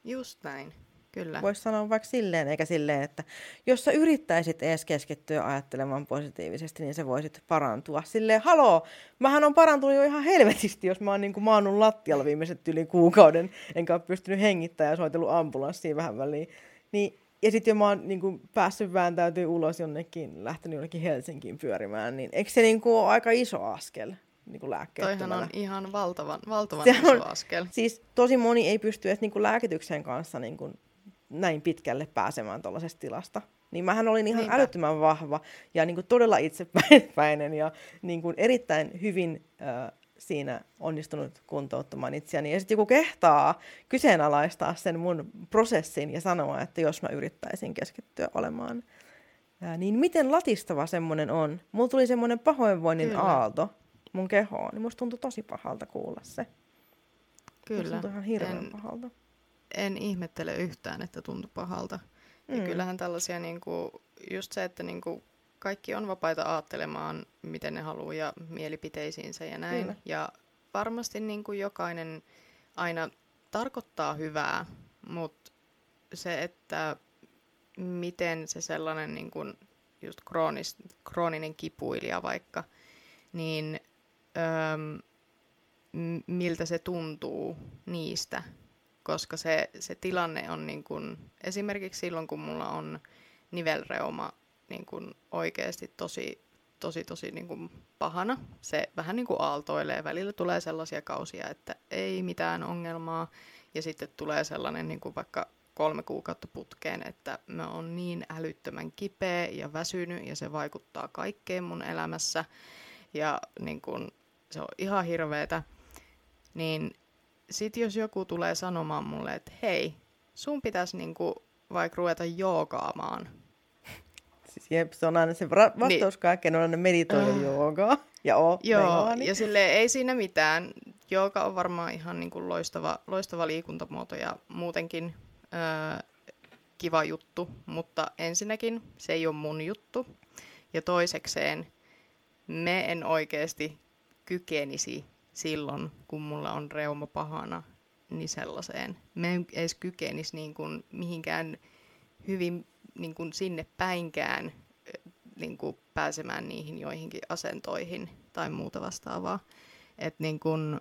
Speaker 2: Just näin. Kyllä.
Speaker 1: Voisi sanoa vaikka silleen, eikä silleen, että jos sä yrittäisit edes keskittyä ajattelemaan positiivisesti, niin se voisit parantua. Silleen, haloo, mähän on parantunut jo ihan helvetisti, jos mä oon niin kuin maannut lattialla viimeiset yli kuukauden, enkä ole pystynyt hengittämään ja soitellut ambulanssiin vähän väliin. Niin ja sitten jo mä oon niin kuin, päässyt vääntäytyy ulos jonnekin, lähtenyt jonnekin Helsinkiin pyörimään, niin eikö se niin kuin, ole aika iso askel niin kuin
Speaker 2: Toihan on ihan valtavan, valtavan iso on, askel.
Speaker 1: Siis tosi moni ei pysty edes niin kuin, lääkityksen kanssa niin kuin, näin pitkälle pääsemään tuollaisesta tilasta. Niin mähän olin ihan Niinpä. älyttömän vahva ja niin kuin, todella itsepäinen ja niin kuin, erittäin hyvin äh, siinä onnistunut kuntouttamaan itseäni. Ja sitten joku kehtaa kyseenalaistaa sen mun prosessin ja sanoa, että jos mä yrittäisin keskittyä olemaan, ää, niin miten latistava semmoinen on. Mulla tuli semmoinen pahoinvoinnin Kyllä. aalto mun kehoon, niin musta tuntui tosi pahalta kuulla se.
Speaker 2: Kyllä.
Speaker 1: Musta tuntui ihan hirveän en, pahalta.
Speaker 2: En ihmettele yhtään, että tuntui pahalta. Mm. Ja kyllähän tällaisia, niin kuin, just se, että niin kuin, kaikki on vapaita ajattelemaan, miten ne haluaa ja mielipiteisiinsä ja näin. Kyllä. Ja varmasti niin kuin jokainen aina tarkoittaa hyvää, mutta se, että miten se sellainen niin kuin just kroonis, krooninen kipuilija vaikka, niin öö, miltä se tuntuu niistä, koska se, se tilanne on niin kuin, esimerkiksi silloin, kun mulla on nivelreuma niin kuin oikeasti tosi, tosi, tosi niin kuin pahana. Se vähän niin kuin aaltoilee. Välillä tulee sellaisia kausia, että ei mitään ongelmaa. Ja sitten tulee sellainen niin kuin vaikka kolme kuukautta putkeen, että mä oon niin älyttömän kipeä ja väsynyt ja se vaikuttaa kaikkeen mun elämässä. Ja niin kun, se on ihan hirveetä. Niin sit jos joku tulee sanomaan mulle, että hei, sun pitäisi niinku vaikka ruveta joogaamaan
Speaker 1: Siis jep, se on aina se vastaus niin. kaikkeen, on aina meditoida uh. joogaa. Ja oo,
Speaker 2: Joo, ja sille ei siinä mitään. Jooga on varmaan ihan niin kuin loistava, loistava liikuntamuoto ja muutenkin öö, kiva juttu, mutta ensinnäkin se ei ole mun juttu. Ja toisekseen me en oikeasti kykenisi silloin, kun mulla on reuma pahana, niin sellaiseen. Me en edes kykenisi niin kuin mihinkään hyvin niin kuin sinne päinkään niin kuin pääsemään niihin joihinkin asentoihin tai muuta vastaavaa. Et niin kuin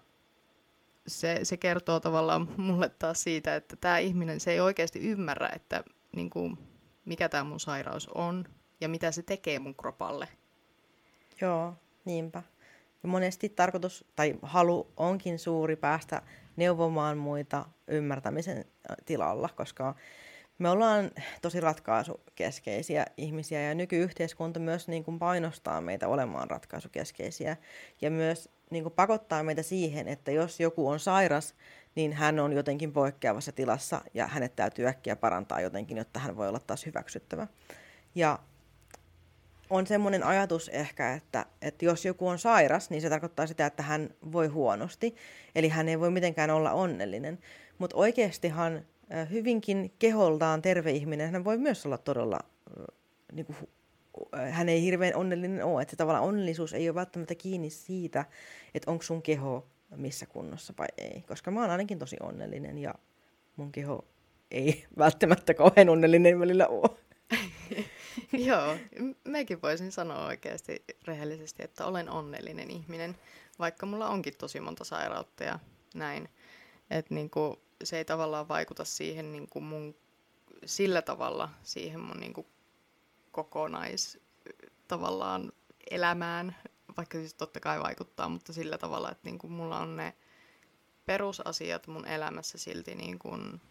Speaker 2: se, se kertoo tavallaan mulle taas siitä, että tämä ihminen se ei oikeasti ymmärrä, että niin kuin, mikä tämä mun sairaus on ja mitä se tekee mun kropalle.
Speaker 1: Joo, niinpä. Ja monesti tarkoitus tai halu onkin suuri päästä neuvomaan muita ymmärtämisen tilalla, koska me ollaan tosi ratkaisukeskeisiä ihmisiä ja nykyyhteiskunta myös niin kuin painostaa meitä olemaan ratkaisukeskeisiä ja myös niin kuin pakottaa meitä siihen, että jos joku on sairas, niin hän on jotenkin poikkeavassa tilassa ja hänet täytyy äkkiä parantaa jotenkin, jotta hän voi olla taas hyväksyttävä. Ja on semmoinen ajatus ehkä, että, että jos joku on sairas, niin se tarkoittaa sitä, että hän voi huonosti. Eli hän ei voi mitenkään olla onnellinen. Mutta oikeastihan hyvinkin keholtaan terve ihminen, hän voi myös olla todella, niin kuin, hän ei hirveän onnellinen ole. Että tavallaan onnellisuus ei ole välttämättä kiinni siitä, että onko sun keho missä kunnossa vai ei. Koska mä oon ainakin tosi onnellinen ja mun keho ei välttämättä kauhean onnellinen välillä ole.
Speaker 2: Joo, mekin voisin sanoa oikeasti rehellisesti, että olen onnellinen ihminen, vaikka mulla onkin tosi monta sairautta ja näin. Että niinku, se ei tavallaan vaikuta siihen niin kuin mun, sillä tavalla siihen mun niin kuin kokonais tavallaan elämään, vaikka siis totta kai vaikuttaa, mutta sillä tavalla, että niin kuin mulla on ne perusasiat mun elämässä silti niin kuin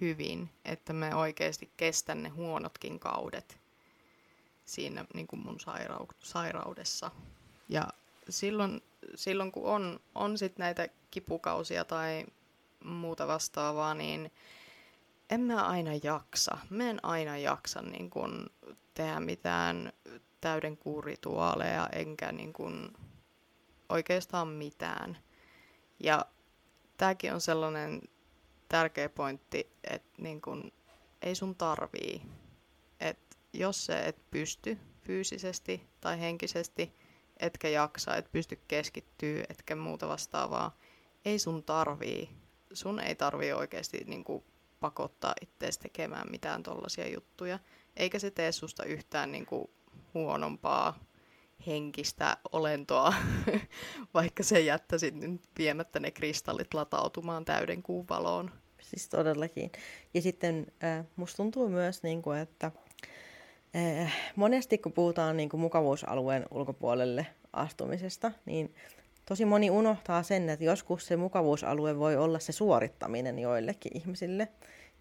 Speaker 2: hyvin, että me oikeasti kestän ne huonotkin kaudet siinä niin kuin mun sairau- sairaudessa. Ja silloin, silloin kun on, on sit näitä kipukausia tai muuta vastaavaa, niin en mä aina jaksa. Mä en aina jaksa niin kun, tehdä mitään täyden kuurituaaleja, enkä niin kun, oikeastaan mitään. Ja tämäkin on sellainen tärkeä pointti, että niin kun, ei sun tarvii. Et jos se et pysty fyysisesti tai henkisesti, etkä jaksa, et pysty keskittyä, etkä muuta vastaavaa, ei sun tarvii. Sun ei tarvii oikeasti niin kuin, pakottaa itseäsi tekemään mitään tollaisia juttuja. Eikä se tee susta yhtään niin kuin, huonompaa henkistä olentoa, vaikka se jättäisi nyt viemättä ne kristallit latautumaan täyden kuun valoon.
Speaker 1: Siis todellakin. Ja sitten äh, musta tuntuu myös, niin kuin, että äh, monesti kun puhutaan niin kuin mukavuusalueen ulkopuolelle astumisesta, niin tosi moni unohtaa sen, että joskus se mukavuusalue voi olla se suorittaminen joillekin ihmisille.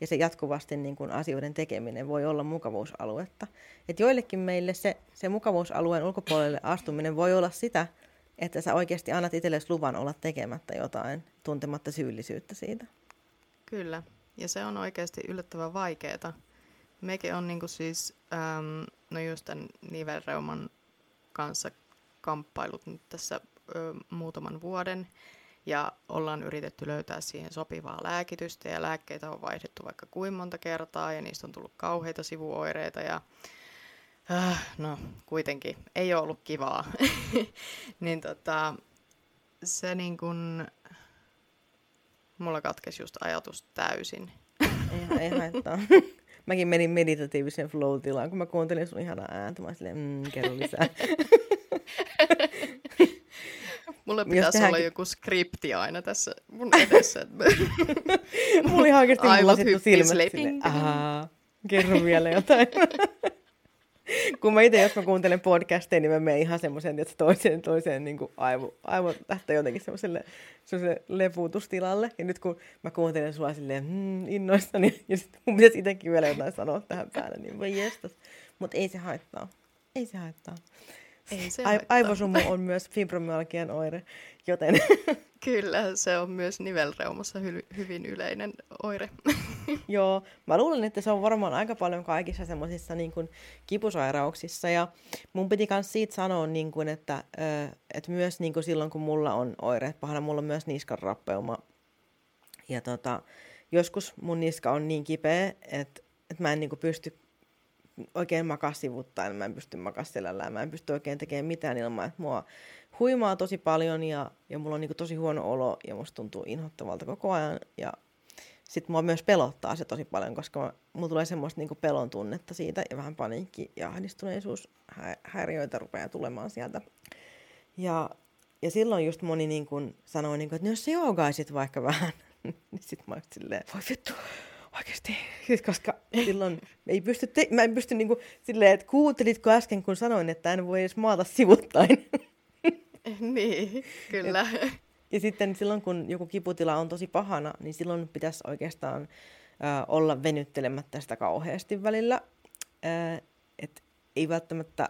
Speaker 1: Ja se jatkuvasti niin kuin asioiden tekeminen voi olla mukavuusaluetta. Et joillekin meille se, se mukavuusalueen ulkopuolelle astuminen voi olla sitä, että sä oikeasti annat itsellesi luvan olla tekemättä jotain, tuntematta syyllisyyttä siitä.
Speaker 2: Kyllä, ja se on oikeasti yllättävän vaikeaa. Mekin on niinku siis, äm, no just tämän nivelreuman kanssa kamppailut nyt tässä ö, muutaman vuoden ja ollaan yritetty löytää siihen sopivaa lääkitystä ja lääkkeitä on vaihdettu vaikka kuin monta kertaa ja niistä on tullut kauheita sivuoireita ja äh, no kuitenkin ei ole ollut kivaa. niin tota, se niin kun, mulla katkesi just ajatus täysin.
Speaker 1: ei, ei haittaa. Mäkin menin meditatiivisen flow-tilaan, kun mä kuuntelin sun ihanaa ääntä. Mä silleen, mm, kerro lisää.
Speaker 2: Mulla pitäisi tehdään... olla joku skripti aina tässä mun edessä.
Speaker 1: Mulla oli oikeasti lasittu silmät silleen, kerro vielä jotain. kun mä itse, jos mä kuuntelen podcasteja, niin mä menen ihan semmoiseen, että toiseen, toiseen niin kuin aivo, aivo lähtee jotenkin semmoiselle, semmoiselle lepuutustilalle. Ja nyt kun mä kuuntelen sua silleen mm, innoissani, ja sitten mun pitäisi itsekin vielä jotain sanoa tähän päälle, niin voi jestas. Mutta ei se haittaa. Ei se haittaa.
Speaker 2: Ei se
Speaker 1: Ai- aivosumu on myös fibromyalgian oire, joten...
Speaker 2: Kyllä, se on myös nivelreumassa hy- hyvin yleinen oire.
Speaker 1: Joo, mä luulen, että se on varmaan aika paljon kaikissa semmoisissa niin kuin kipusairauksissa. Ja mun piti myös siitä sanoa, niin kuin, että, että myös niin kuin silloin, kun mulla on oireet pahana, mulla on myös niskan rappeuma. Ja tota, joskus mun niska on niin kipeä, että, että mä en niin kuin pysty oikein makaa sivuttaen, mä en pysty makaa selällään, mä en pysty oikein tekemään mitään ilman, että mua huimaa tosi paljon ja, ja mulla on niin tosi huono olo ja musta tuntuu inhottavalta koko ajan ja sitten mua myös pelottaa se tosi paljon, koska mulla tulee semmoista niin pelon tunnetta siitä ja vähän paniikki ja ahdistuneisuus häiriöitä rupeaa tulemaan sieltä. Ja, ja silloin just moni niin sanoi, niin kuin, että no jos sä joogaisit vaikka vähän, niin sitten mä silleen, voi vittu, oikeasti, siis koska silloin ei pysty, te- mä en pysty niinku silleen, että kuuntelitko äsken, kun sanoin, että en voi edes maata sivuttain.
Speaker 2: niin, kyllä.
Speaker 1: Et, ja sitten silloin, kun joku kiputila on tosi pahana, niin silloin pitäisi oikeastaan äh, olla venyttelemättä sitä kauheasti välillä. Äh, et ei välttämättä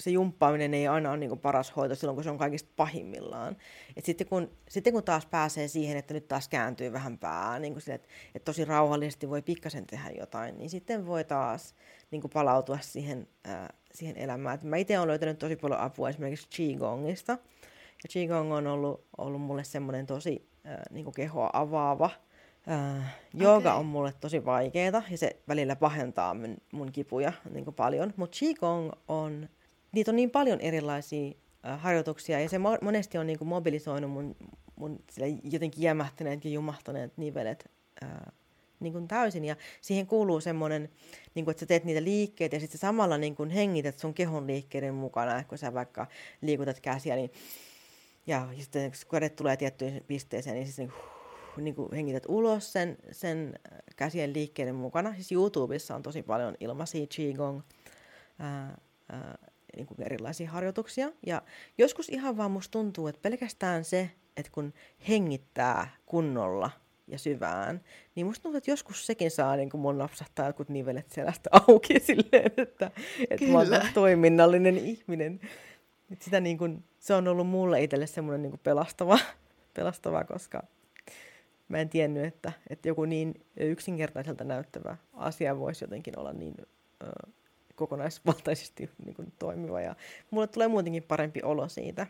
Speaker 1: se jumppaaminen ei aina ole niin kuin paras hoito silloin, kun se on kaikista pahimmillaan. Et sitten, kun, sitten kun taas pääsee siihen, että nyt taas kääntyy vähän pää, niin kuin sille, että, että tosi rauhallisesti voi pikkasen tehdä jotain, niin sitten voi taas niin kuin palautua siihen, ää, siihen elämään. Et mä itse olen löytänyt tosi paljon apua esimerkiksi Qigongista. Ja Qigong on ollut, ollut mulle semmoinen tosi ää, niin kuin kehoa avaava. Ää, jooga okay. on mulle tosi vaikeaa ja se välillä pahentaa mun, mun kipuja niin kuin paljon. Mutta Qigong on niitä on niin paljon erilaisia äh, harjoituksia ja se mo- monesti on niin kuin mobilisoinut mun, mun jotenkin jämähtäneet ja jumahtaneet nivelet äh, niin kuin täysin. Ja siihen kuuluu semmoinen, niin kuin, että sä teet niitä liikkeitä ja sitten samalla niin kuin hengität sun kehon liikkeiden mukana, kun sä vaikka liikutat käsiä, niin ja sitten kun kädet tulee tiettyyn pisteeseen, niin siis niin, huh, niin kuin hengität ulos sen, sen käsien liikkeiden mukana. Siis YouTubessa on tosi paljon ilmaisia Qigong ää, ää, niin kuin erilaisia harjoituksia. Ja joskus ihan vaan musta tuntuu, että pelkästään se, että kun hengittää kunnolla ja syvään, niin musta tuntuu, että joskus sekin saa niin kuin mun napsahtaa jotkut nivelet selästä auki silleen, että, että mä oon toiminnallinen ihminen. Että sitä niin kuin, se on ollut mulle itselle semmoinen niin pelastava, pelastava, koska mä en tiennyt, että, että joku niin yksinkertaiselta näyttävä asia voisi jotenkin olla niin ö, kokonaisvaltaisesti niin kuin, toimiva. Ja mulle tulee muutenkin parempi olo siitä.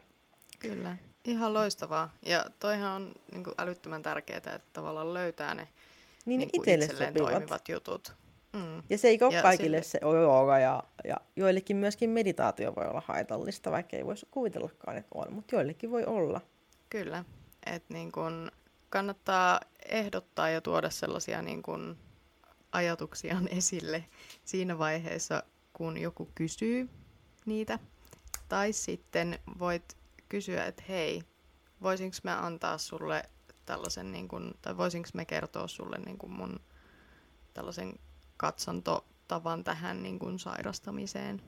Speaker 2: Kyllä, ihan loistavaa. Ja toihan on niin kuin, älyttömän tärkeää, että tavallaan löytää ne niin, niin itselle itselleen sopivat. toimivat jutut.
Speaker 1: Mm. Ja se ei ole ja kaikille sille... se jooga ja, ja joillekin myöskin meditaatio voi olla haitallista, vaikka ei voisi kuvitellakaan, että on, mutta joillekin voi olla.
Speaker 2: Kyllä, että niin kun kannattaa ehdottaa ja tuoda sellaisia niin kun ajatuksiaan esille siinä vaiheessa, kun joku kysyy niitä. Tai sitten voit kysyä, että hei, voisinko mä antaa sulle tällaisen, niin kun, tai voisinko mä kertoa sulle niin kun mun tällaisen katsontotavan tähän niin kun, sairastamiseen.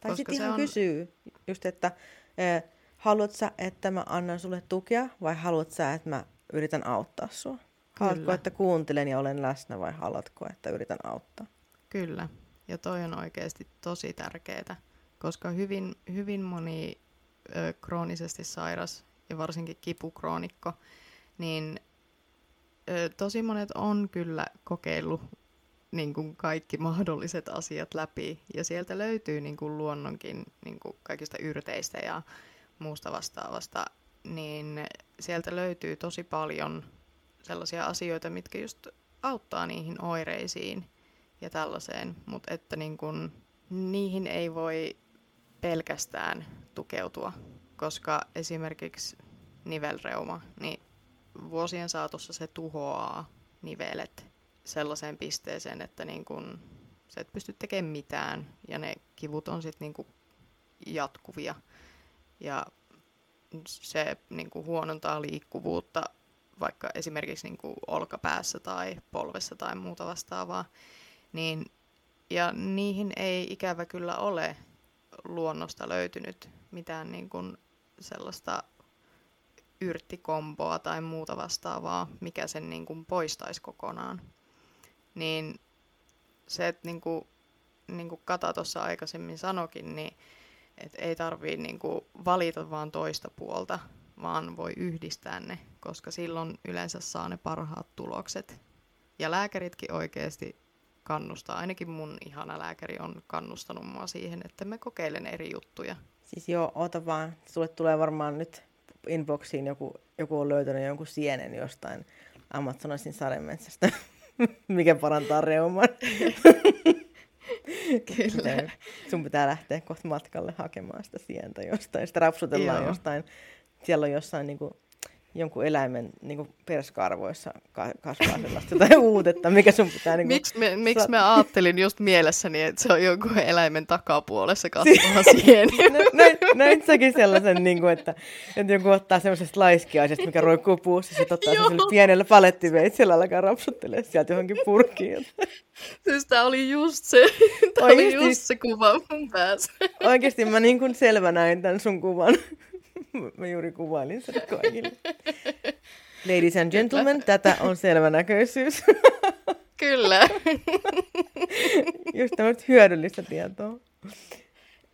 Speaker 1: Tai sitten ihan on... kysyy just, että eh, haluatko sä, että mä annan sulle tukea vai haluatko sä, että mä yritän auttaa sua? Haluatko, Kyllä. että kuuntelen ja olen läsnä vai haluatko, että yritän auttaa?
Speaker 2: Kyllä. Ja toi on oikeasti tosi tärkeää, koska hyvin, hyvin moni ö, kroonisesti sairas ja varsinkin kipukroonikko, niin ö, tosi monet on kyllä kokeillut niin kuin kaikki mahdolliset asiat läpi. Ja sieltä löytyy niin kuin luonnonkin niin kuin kaikista yrteistä ja muusta vastaavasta, niin sieltä löytyy tosi paljon sellaisia asioita, mitkä just auttaa niihin oireisiin ja tällaiseen, mutta että niin kun, niihin ei voi pelkästään tukeutua, koska esimerkiksi nivelreuma, niin vuosien saatossa se tuhoaa nivelet sellaiseen pisteeseen, että niin kun, sä et pysty tekemään mitään ja ne kivut on sitten niin jatkuvia. Ja se niin kuin huonontaa liikkuvuutta vaikka esimerkiksi niin kuin olkapäässä tai polvessa tai muuta vastaavaa, niin, ja niihin ei ikävä kyllä ole luonnosta löytynyt mitään niin kuin sellaista yrttikomboa tai muuta vastaavaa, mikä sen niin kuin poistaisi kokonaan. Niin se, että niin kuin, niin kuin Kata tuossa aikaisemmin sanokin, niin et ei tarvii niin kuin valita vaan toista puolta, vaan voi yhdistää ne, koska silloin yleensä saa ne parhaat tulokset. Ja lääkäritkin oikeasti kannustaa, ainakin mun ihana lääkäri on kannustanut mua siihen, että me kokeilen eri juttuja.
Speaker 1: Siis joo, oota vaan, sulle tulee varmaan nyt inboxiin joku, joku on löytänyt jonkun sienen jostain Amazonasin sademetsästä, mikä parantaa reuman. Kyllä. Sun pitää lähteä kohta matkalle hakemaan sitä sientä jostain. Sitä rapsutellaan Joo. jostain. Siellä on jossain niin kuin, jonkun eläimen niin kuin perskarvoissa kasvaa sellaista tai uutetta, mikä sun pitää... Niin kuin,
Speaker 2: miksi me, miksi mä ajattelin just mielessäni, että se on jonkun eläimen takapuolessa kasvava sieni?
Speaker 1: no, näin, näin säkin sellaisen, niin kuin, että, että joku ottaa semmoisesta laiskiaisesta, mikä roikkuu puussa, sitten ottaa sen pienellä palettiveitsellä alkaa rapsuttelemaan sieltä johonkin purkkiin.
Speaker 2: siis tää oli just se, tää Oikeasti, oli just se kuva mun päässä.
Speaker 1: Oikeasti mä niin kuin selvä näin tämän sun kuvan. Mä juuri kuvailin sen kaikille. Ladies and gentlemen, tätä on selvänäköisyys.
Speaker 2: Kyllä.
Speaker 1: Just tämmöistä hyödyllistä tietoa.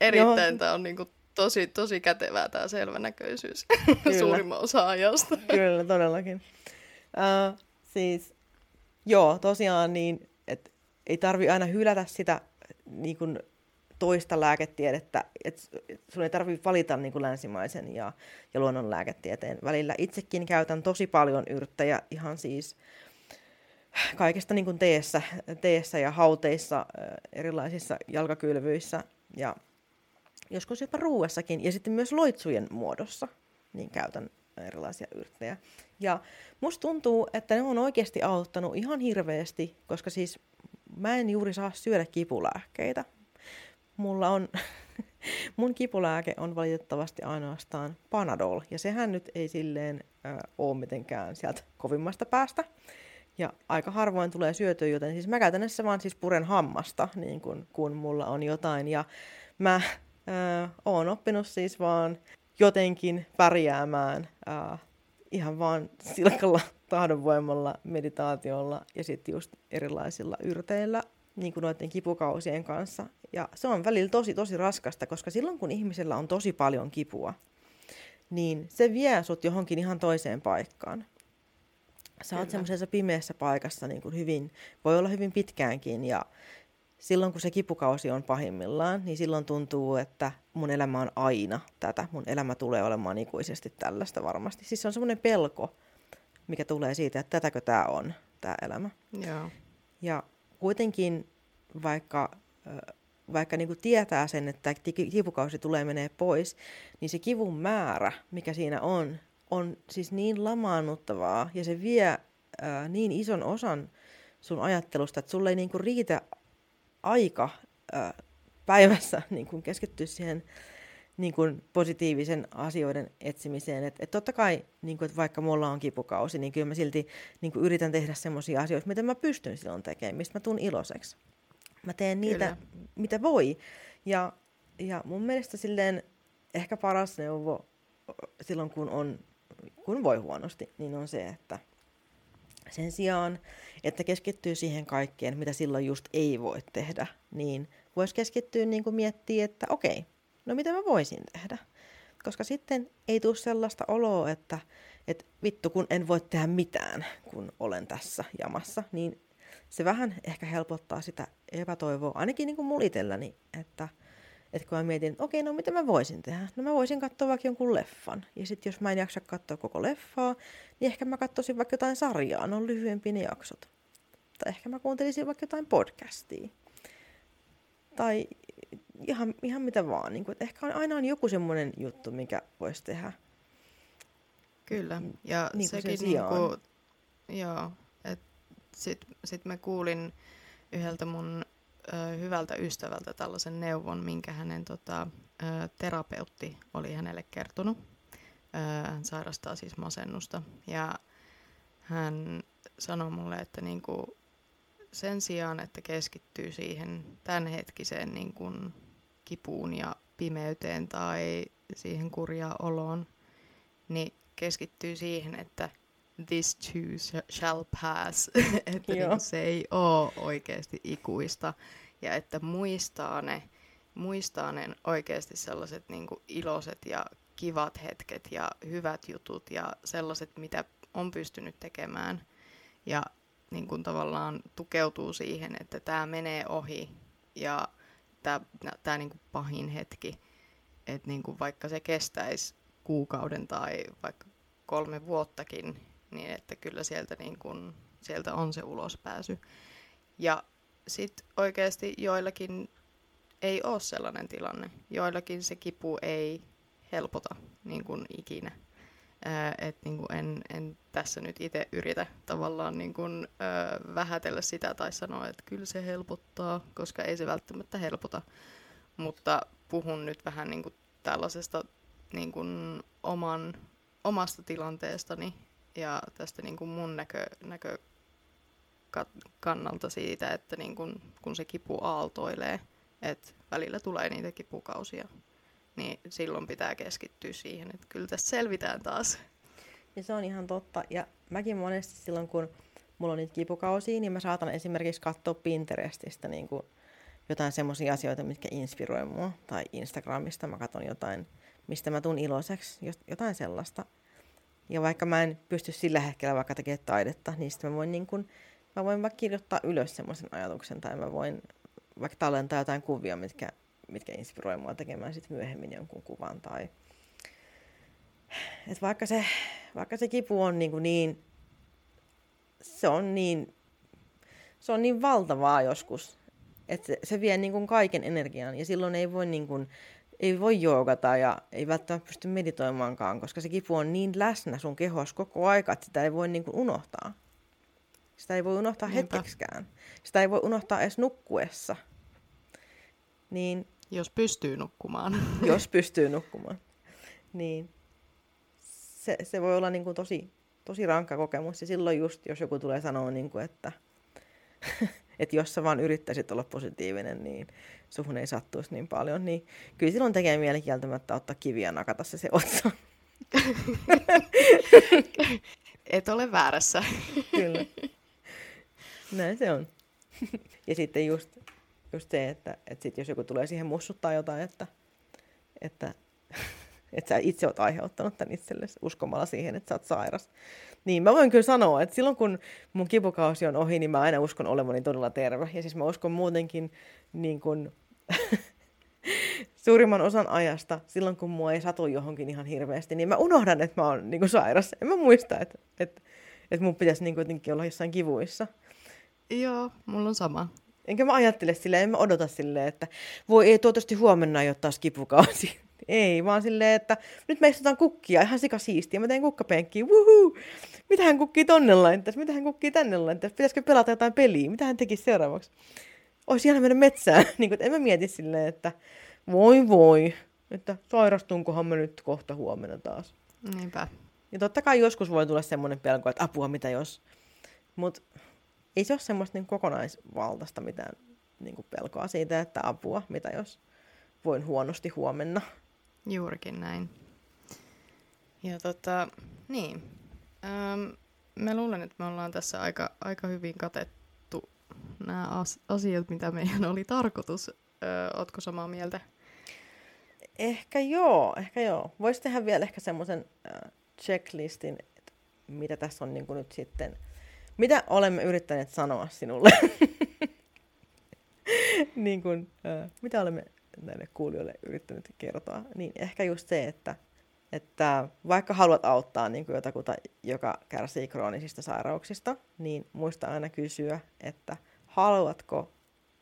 Speaker 2: Erittäin tämä on niinku tosi, tosi kätevää tämä selvänäköisyys suurimman osa ajasta.
Speaker 1: Kyllä, todellakin. Uh, siis, joo, tosiaan niin, että ei tarvi aina hylätä sitä niin kuin toista lääketiedettä, että sun ei tarvitse valita niin kuin länsimaisen ja, ja luonnonlääketieteen välillä. Itsekin käytän tosi paljon yrttejä ihan siis kaikesta niin kuin teessä, teessä ja hauteissa, erilaisissa jalkakylvyissä ja joskus jopa ruuassakin ja sitten myös loitsujen muodossa niin käytän erilaisia yrttejä. Ja musta tuntuu, että ne on oikeasti auttanut ihan hirveästi, koska siis mä en juuri saa syödä kipulääkkeitä mulla on, mun kipulääke on valitettavasti ainoastaan Panadol, ja sehän nyt ei silleen äh, ole mitenkään sieltä kovimmasta päästä. Ja aika harvoin tulee syötyä, joten siis mä käytännössä vaan siis puren hammasta, niin kun, kun mulla on jotain. Ja mä Öö, oon oppinut siis vaan jotenkin pärjäämään öö, ihan vaan silkalla tahdonvoimalla, meditaatiolla ja sitten just erilaisilla yrteillä niin kuin noiden kipukausien kanssa. Ja se on välillä tosi, tosi raskasta, koska silloin kun ihmisellä on tosi paljon kipua, niin se vie sut johonkin ihan toiseen paikkaan. Sä oot semmoisessa pimeässä paikassa niin kuin hyvin, voi olla hyvin pitkäänkin ja silloin kun se kipukausi on pahimmillaan, niin silloin tuntuu, että mun elämä on aina tätä. Mun elämä tulee olemaan ikuisesti tällaista varmasti. Siis se on semmoinen pelko, mikä tulee siitä, että tätäkö tämä on, tämä elämä.
Speaker 2: Joo.
Speaker 1: Ja kuitenkin vaikka, vaikka niin kuin tietää sen, että kipukausi tulee menee pois, niin se kivun määrä, mikä siinä on, on siis niin lamaannuttavaa ja se vie ää, niin ison osan sun ajattelusta, että sulle ei niin kuin riitä aika ää, päivässä niin kuin keskittyä siihen niin kuin positiivisen asioiden etsimiseen. Että et totta kai, niin kuin, että vaikka mulla on kipukausi, niin kyllä mä silti niin kuin yritän tehdä semmoisia asioita, mitä mä pystyn silloin tekemään, mistä mä tuun iloiseksi. Mä teen niitä, kyllä. mitä voi. Ja, ja mun mielestä silleen ehkä paras neuvo silloin, kun, on, kun voi huonosti, niin on se, että sen sijaan, että keskittyy siihen kaikkeen, mitä silloin just ei voi tehdä, niin voisi keskittyä niin kuin miettiä, että okei, no mitä mä voisin tehdä? Koska sitten ei tule sellaista oloa, että, että vittu kun en voi tehdä mitään, kun olen tässä jamassa, niin se vähän ehkä helpottaa sitä epätoivoa, ainakin niin kuin mulla itselläni, että, että kun mä mietin, että okei, no mitä mä voisin tehdä? No mä voisin katsoa vaikka jonkun leffan. Ja sitten jos mä en jaksa katsoa koko leffaa, niin ehkä mä katsoisin vaikka jotain sarjaa, ne on lyhyempi ne jaksot. Tai ehkä mä kuuntelisin vaikka jotain podcastia. Tai ihan, ihan mitä vaan. Niin kuin, että ehkä on, aina on joku semmoinen juttu, mikä voisi tehdä.
Speaker 2: Kyllä, ja niin sekin niin kuin, joo, että sit, mä kuulin yhdeltä mun ö, hyvältä ystävältä tällaisen neuvon, minkä hänen tota, ö, terapeutti oli hänelle kertonut. Ö, hän sairastaa siis masennusta, ja hän sanoi mulle, että niinku, sen sijaan, että keskittyy siihen tämänhetkiseen niin kuin kipuun ja pimeyteen tai siihen kurjaa oloon, niin keskittyy siihen, että this too shall pass, että niin se ei ole oikeasti ikuista. Ja että muistaa ne, muistaa ne oikeasti sellaiset niin kuin iloiset ja kivat hetket ja hyvät jutut ja sellaiset, mitä on pystynyt tekemään. Ja niin kuin tavallaan tukeutuu siihen, että tämä menee ohi ja tämä niin kuin pahin hetki, että niin kuin vaikka se kestäisi kuukauden tai vaikka kolme vuottakin, niin että kyllä sieltä, niin kuin, sieltä on se ulospääsy. Ja sitten oikeasti joillakin ei ole sellainen tilanne. Joillakin se kipu ei helpota niin kuin ikinä että niin en, en tässä nyt itse yritä tavallaan niin kuin, ö, vähätellä sitä tai sanoa, että kyllä se helpottaa, koska ei se välttämättä helpota. Mutta puhun nyt vähän niin kuin tällaisesta niin kuin oman, omasta tilanteestani ja tästä niin kuin mun näkö, näkö kannalta siitä, että niin kun, kun se kipu aaltoilee, että välillä tulee niitä kipukausia niin silloin pitää keskittyä siihen, että kyllä tästä selvitään taas.
Speaker 1: Ja se on ihan totta. Ja mäkin monesti silloin, kun mulla on niitä kipukausia, niin mä saatan esimerkiksi katsoa Pinterestistä niin kuin jotain semmoisia asioita, mitkä inspiroi mua. Tai Instagramista mä katson jotain, mistä mä tuun iloiseksi, jotain sellaista. Ja vaikka mä en pysty sillä hetkellä vaikka tekemään taidetta, niin sitten mä voin, niin kuin, mä voin vaikka kirjoittaa ylös semmoisen ajatuksen, tai mä voin vaikka tallentaa jotain kuvia, mitkä mitkä inspiroi mua tekemään sit myöhemmin jonkun kuvan. Tai... Et vaikka, se, vaikka se kipu on niin, niin se on niin, se on niin valtavaa joskus, että se, se vie niin kaiken energian ja silloin ei voi, niin kuin, ei voi joogata ja ei välttämättä pysty meditoimaankaan, koska se kipu on niin läsnä sun kehossa koko aika, että sitä ei voi niin kuin unohtaa. Sitä ei voi unohtaa Niinpä. hetkeksikään. Sitä ei voi unohtaa edes nukkuessa. Niin
Speaker 2: jos pystyy nukkumaan.
Speaker 1: Jos pystyy nukkumaan. Niin. Se, se voi olla niin kuin tosi, tosi rankka kokemus. Ja silloin just, jos joku tulee sanoa, niin kuin, että, Että jos sä vaan yrittäisit olla positiivinen, niin suhun ei sattuisi niin paljon. Niin kyllä silloin tekee mieli kieltämättä ottaa kiviä ja nakata se se otsa.
Speaker 2: Et ole väärässä.
Speaker 1: kyllä. Näin se on. ja sitten just, just se, että, että sit jos joku tulee siihen mussuttaa jotain, että, että, että sä itse oot aiheuttanut tämän itsellesi uskomalla siihen, että sä oot sairas. Niin mä voin kyllä sanoa, että silloin kun mun kipukausi on ohi, niin mä aina uskon olevani todella terve. Ja siis mä uskon muutenkin niin kuin, suurimman osan ajasta, silloin kun mua ei satu johonkin ihan hirveästi, niin mä unohdan, että mä oon niin kuin sairas. En mä muista, että, että, että mun pitäisi niin kuin jotenkin olla jossain kivuissa.
Speaker 2: Joo, mulla on sama.
Speaker 1: Enkä mä ajattele silleen, en mä odota silleen, että voi ei toivottavasti huomenna ei ole taas kipukausi. Ei, vaan silleen, että nyt me istutaan kukkia, ihan sika siistiä. Mä teen kukkapenkkiä, wuhuu! hän kukkii tonne laittaisi, hän kukkii tänne laittaisi, pitäisikö pelata jotain peliä, mitä hän tekisi seuraavaksi. Olisi ihan mennä metsään. niin kuin, en mä mieti silleen, että voi voi, että sairastunkohan mä nyt kohta huomenna taas.
Speaker 2: Niinpä.
Speaker 1: Ja totta kai joskus voi tulla semmoinen pelko, että apua mitä jos. Mutta ei se ole semmoista niin kokonaisvaltaista mitään niin kuin pelkoa siitä, että apua mitä jos voin huonosti huomenna.
Speaker 2: Juurikin näin. Ja tota, niin. Ähm, mä luulen, että me ollaan tässä aika, aika hyvin katettu nämä as- asiat, mitä meidän oli tarkoitus. Öö, ootko samaa mieltä?
Speaker 1: Ehkä joo, ehkä joo. Voisi tehdä vielä ehkä semmoisen äh, checklistin, että mitä tässä on niin nyt sitten, mitä olemme yrittäneet sanoa sinulle. niin kuin, äh, mitä olemme näille kuulijoille yrittänyt kertoa, niin ehkä just se, että, että vaikka haluat auttaa niin kuin jotakuta, joka kärsii kroonisista sairauksista, niin muista aina kysyä, että haluatko,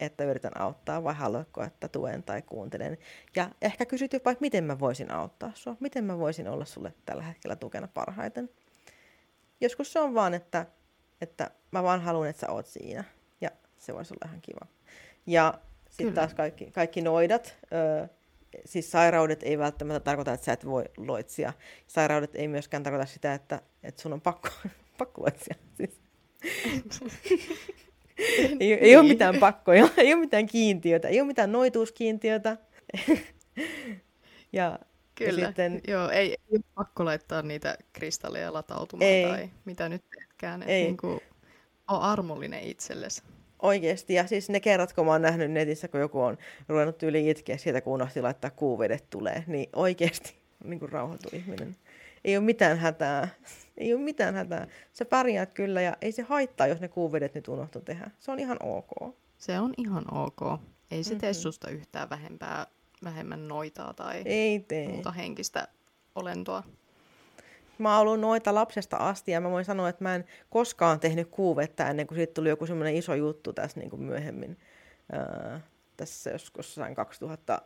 Speaker 1: että yritän auttaa vai haluatko, että tuen tai kuuntelen. Ja ehkä kysyt jopa, että miten mä voisin auttaa sua, miten mä voisin olla sulle tällä hetkellä tukena parhaiten. Joskus se on vaan, että, että mä vaan haluan, että sä oot siinä. Ja se voisi olla ihan kiva. Ja sitten taas kaikki, kaikki noidat, ö, siis sairaudet ei välttämättä tarkoita, että sä et voi loitsia. Sairaudet ei myöskään tarkoita sitä, että, että sun on pakko, pakko loitsia. Siis. ei, ei ole niin. mitään pakkoja, ei ole mitään kiintiötä, ei ole mitään noituuskiintiötä.
Speaker 2: ja, Kyllä, ja sitten... joo, ei, ei ole pakko laittaa niitä kristalleja latautumaan ei. tai mitä nyt teetkään. Ei. Niin kuin, ole armollinen itsellesi.
Speaker 1: Oikeesti. Ja siis ne kerrat, kun mä oon nähnyt netissä, kun joku on ruvennut yli itkeä siitä, kun unohti laittaa kuuvedet tulee, niin oikeesti niin kuin rauhoitu ihminen. Ei ole mitään hätää. Ei ole mitään hätää. Sä pärjäät kyllä ja ei se haittaa, jos ne kuuvedet nyt unohtu tehdä. Se on ihan ok.
Speaker 2: Se on ihan ok. Ei se mm-hmm. tee susta yhtään vähempää, vähemmän noitaa tai
Speaker 1: ei tee.
Speaker 2: muuta henkistä olentoa.
Speaker 1: Mä oon ollut noita lapsesta asti ja mä voin sanoa, että mä en koskaan tehnyt kuuvetta ennen kuin siitä tuli joku semmoinen iso juttu tässä niin kuin myöhemmin. Ää, tässä joskus 2000,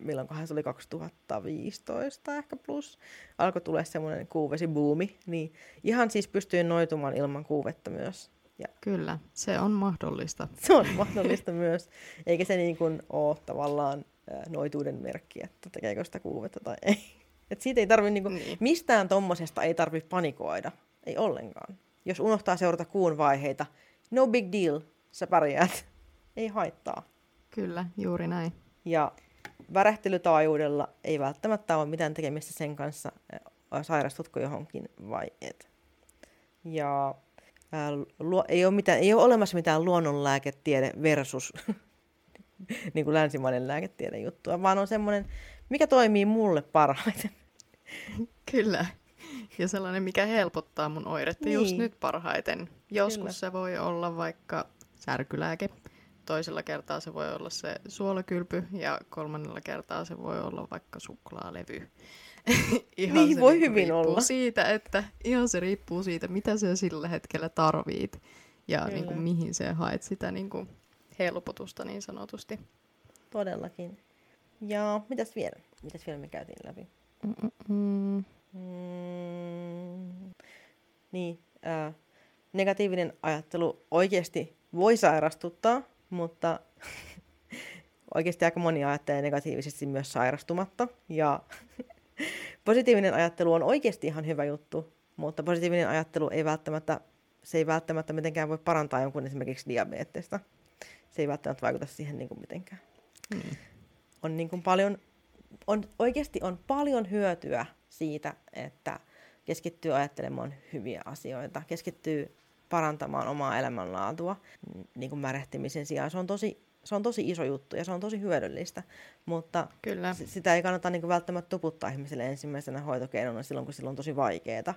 Speaker 1: milloinkohan se oli 2015 ehkä plus, alkoi tulla semmoinen kuuvesibuumi, niin ihan siis pystyin noitumaan ilman kuuvetta myös.
Speaker 2: Ja Kyllä, se on mahdollista.
Speaker 1: Se on mahdollista myös, eikä se niin kuin ole tavallaan noituuden merkki, että tekeekö sitä kuuvetta tai ei. Et siitä ei tarvi, niinku, niin. mistään tommosesta ei tarvi panikoida. Ei ollenkaan. Jos unohtaa seurata kuun vaiheita, no big deal, sä pärjäät. ei haittaa.
Speaker 2: Kyllä, juuri näin.
Speaker 1: Ja värähtelytaajuudella ei välttämättä ole mitään tekemistä sen kanssa, sairastutko johonkin vai et. Ja ää, luo, ei, ole mitään, ei ole olemassa mitään luonnonlääketiede versus niin kuin länsimainen lääketiede juttua, vaan on semmoinen, mikä toimii mulle parhaiten.
Speaker 2: Kyllä. Ja sellainen, mikä helpottaa mun oiretta niin. just nyt parhaiten. Joskus Kyllä. se voi olla vaikka särkylääke, toisella kertaa se voi olla se suolakylpy ja kolmannella kertaa se voi olla vaikka suklaalevy.
Speaker 1: ihan niin se voi hyvin olla.
Speaker 2: Siitä, että, ihan se riippuu siitä, mitä sä sillä hetkellä tarvit ja niin kuin, mihin sä haet sitä niin kuin, helpotusta niin sanotusti.
Speaker 1: Todellakin. Ja mitäs vielä? Mitäs vielä me käytiin läpi? Mm-mm. Mm, niin, äh, negatiivinen ajattelu oikeasti voi sairastuttaa, mutta oikeasti aika moni ajattelee negatiivisesti myös sairastumatta. Ja positiivinen ajattelu on oikeasti ihan hyvä juttu, mutta positiivinen ajattelu ei välttämättä, se ei välttämättä mitenkään voi parantaa jonkun esimerkiksi diabetesta. se ei välttämättä vaikuta siihen niin kuin mitenkään.
Speaker 2: Mm.
Speaker 1: On niin kuin paljon, on, oikeasti on paljon hyötyä siitä, että keskittyy ajattelemaan hyviä asioita, keskittyy parantamaan omaa elämänlaatua niin kuin märehtimisen sijaan. Se on, tosi, se on tosi iso juttu ja se on tosi hyödyllistä, mutta
Speaker 2: Kyllä.
Speaker 1: sitä ei kannata niin kuin välttämättä tuputtaa ihmiselle ensimmäisenä hoitokeinona silloin, kun silloin on tosi vaikeaa.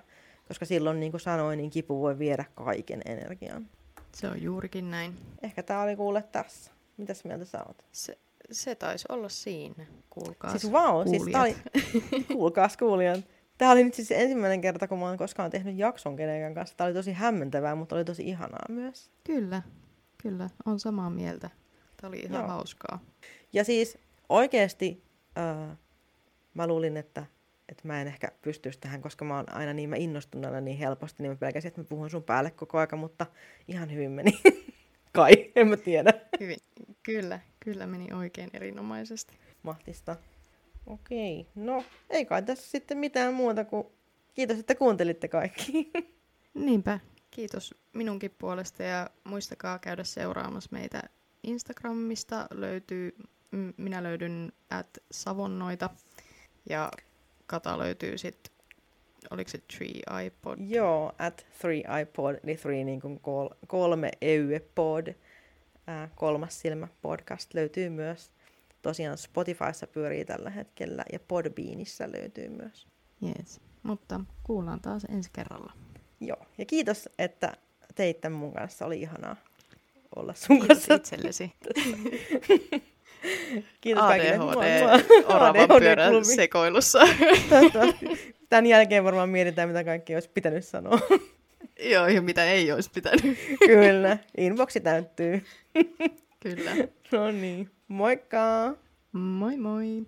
Speaker 1: Koska silloin, niin kuin sanoin, niin kipu voi viedä kaiken energian.
Speaker 2: Se on juurikin näin.
Speaker 1: Ehkä tämä oli kuule tässä. Mitäs mieltä sä oot?
Speaker 2: Se, se taisi olla siinä, kuulkaa.
Speaker 1: Siis wow, siis tää oli, kuulkaas kuulijat. Tämä oli nyt siis ensimmäinen kerta, kun mä oon koskaan tehnyt jakson kenenkään kanssa. Tämä oli tosi hämmentävää, mutta oli tosi ihanaa myös.
Speaker 2: Kyllä, kyllä, on samaa mieltä. Tämä oli ihan
Speaker 1: Joo.
Speaker 2: hauskaa.
Speaker 1: Ja siis oikeasti äh, mä luulin, että, että mä en ehkä pystyisi tähän, koska mä oon aina niin mä innostuneena niin helposti, niin mä pelkäsin, että mä puhun sun päälle koko aika, mutta ihan hyvin meni. Kai, en mä tiedä.
Speaker 2: Hyvin. Kyllä, kyllä meni oikein erinomaisesti.
Speaker 1: Mahtista. Okei, no ei kai tässä sitten mitään muuta kuin kiitos, että kuuntelitte kaikki.
Speaker 2: Niinpä. Kiitos minunkin puolesta ja muistakaa käydä seuraamassa meitä Instagramista. Löytyy, m- minä löydyn at savonnoita ja Kata löytyy sitten, oliko se Tree iPod?
Speaker 1: Joo, at 3iPod, eli three niin kuin kol, kolme EYE-pod, ää, kolmas silmä podcast löytyy myös. Tosiaan Spotifyssa pyörii tällä hetkellä ja Podbeanissä löytyy myös.
Speaker 2: Yes. Mutta kuullaan taas ensi kerralla.
Speaker 1: Joo, ja kiitos, että teit tämän mun kanssa. Oli ihanaa olla sun
Speaker 2: Kiitos
Speaker 1: kanssa.
Speaker 2: itsellesi.
Speaker 1: Kiitos kaikille.
Speaker 2: ADHD,
Speaker 1: ADHD-klubi.
Speaker 2: sekoilussa.
Speaker 1: Toivottavasti. Tämän jälkeen varmaan mietitään, mitä kaikki olisi pitänyt sanoa.
Speaker 2: Joo, ja mitä ei olisi pitänyt.
Speaker 1: Kyllä, inboxi täyttyy.
Speaker 2: Kyllä.
Speaker 1: No niin, moikka!
Speaker 2: Moi moi!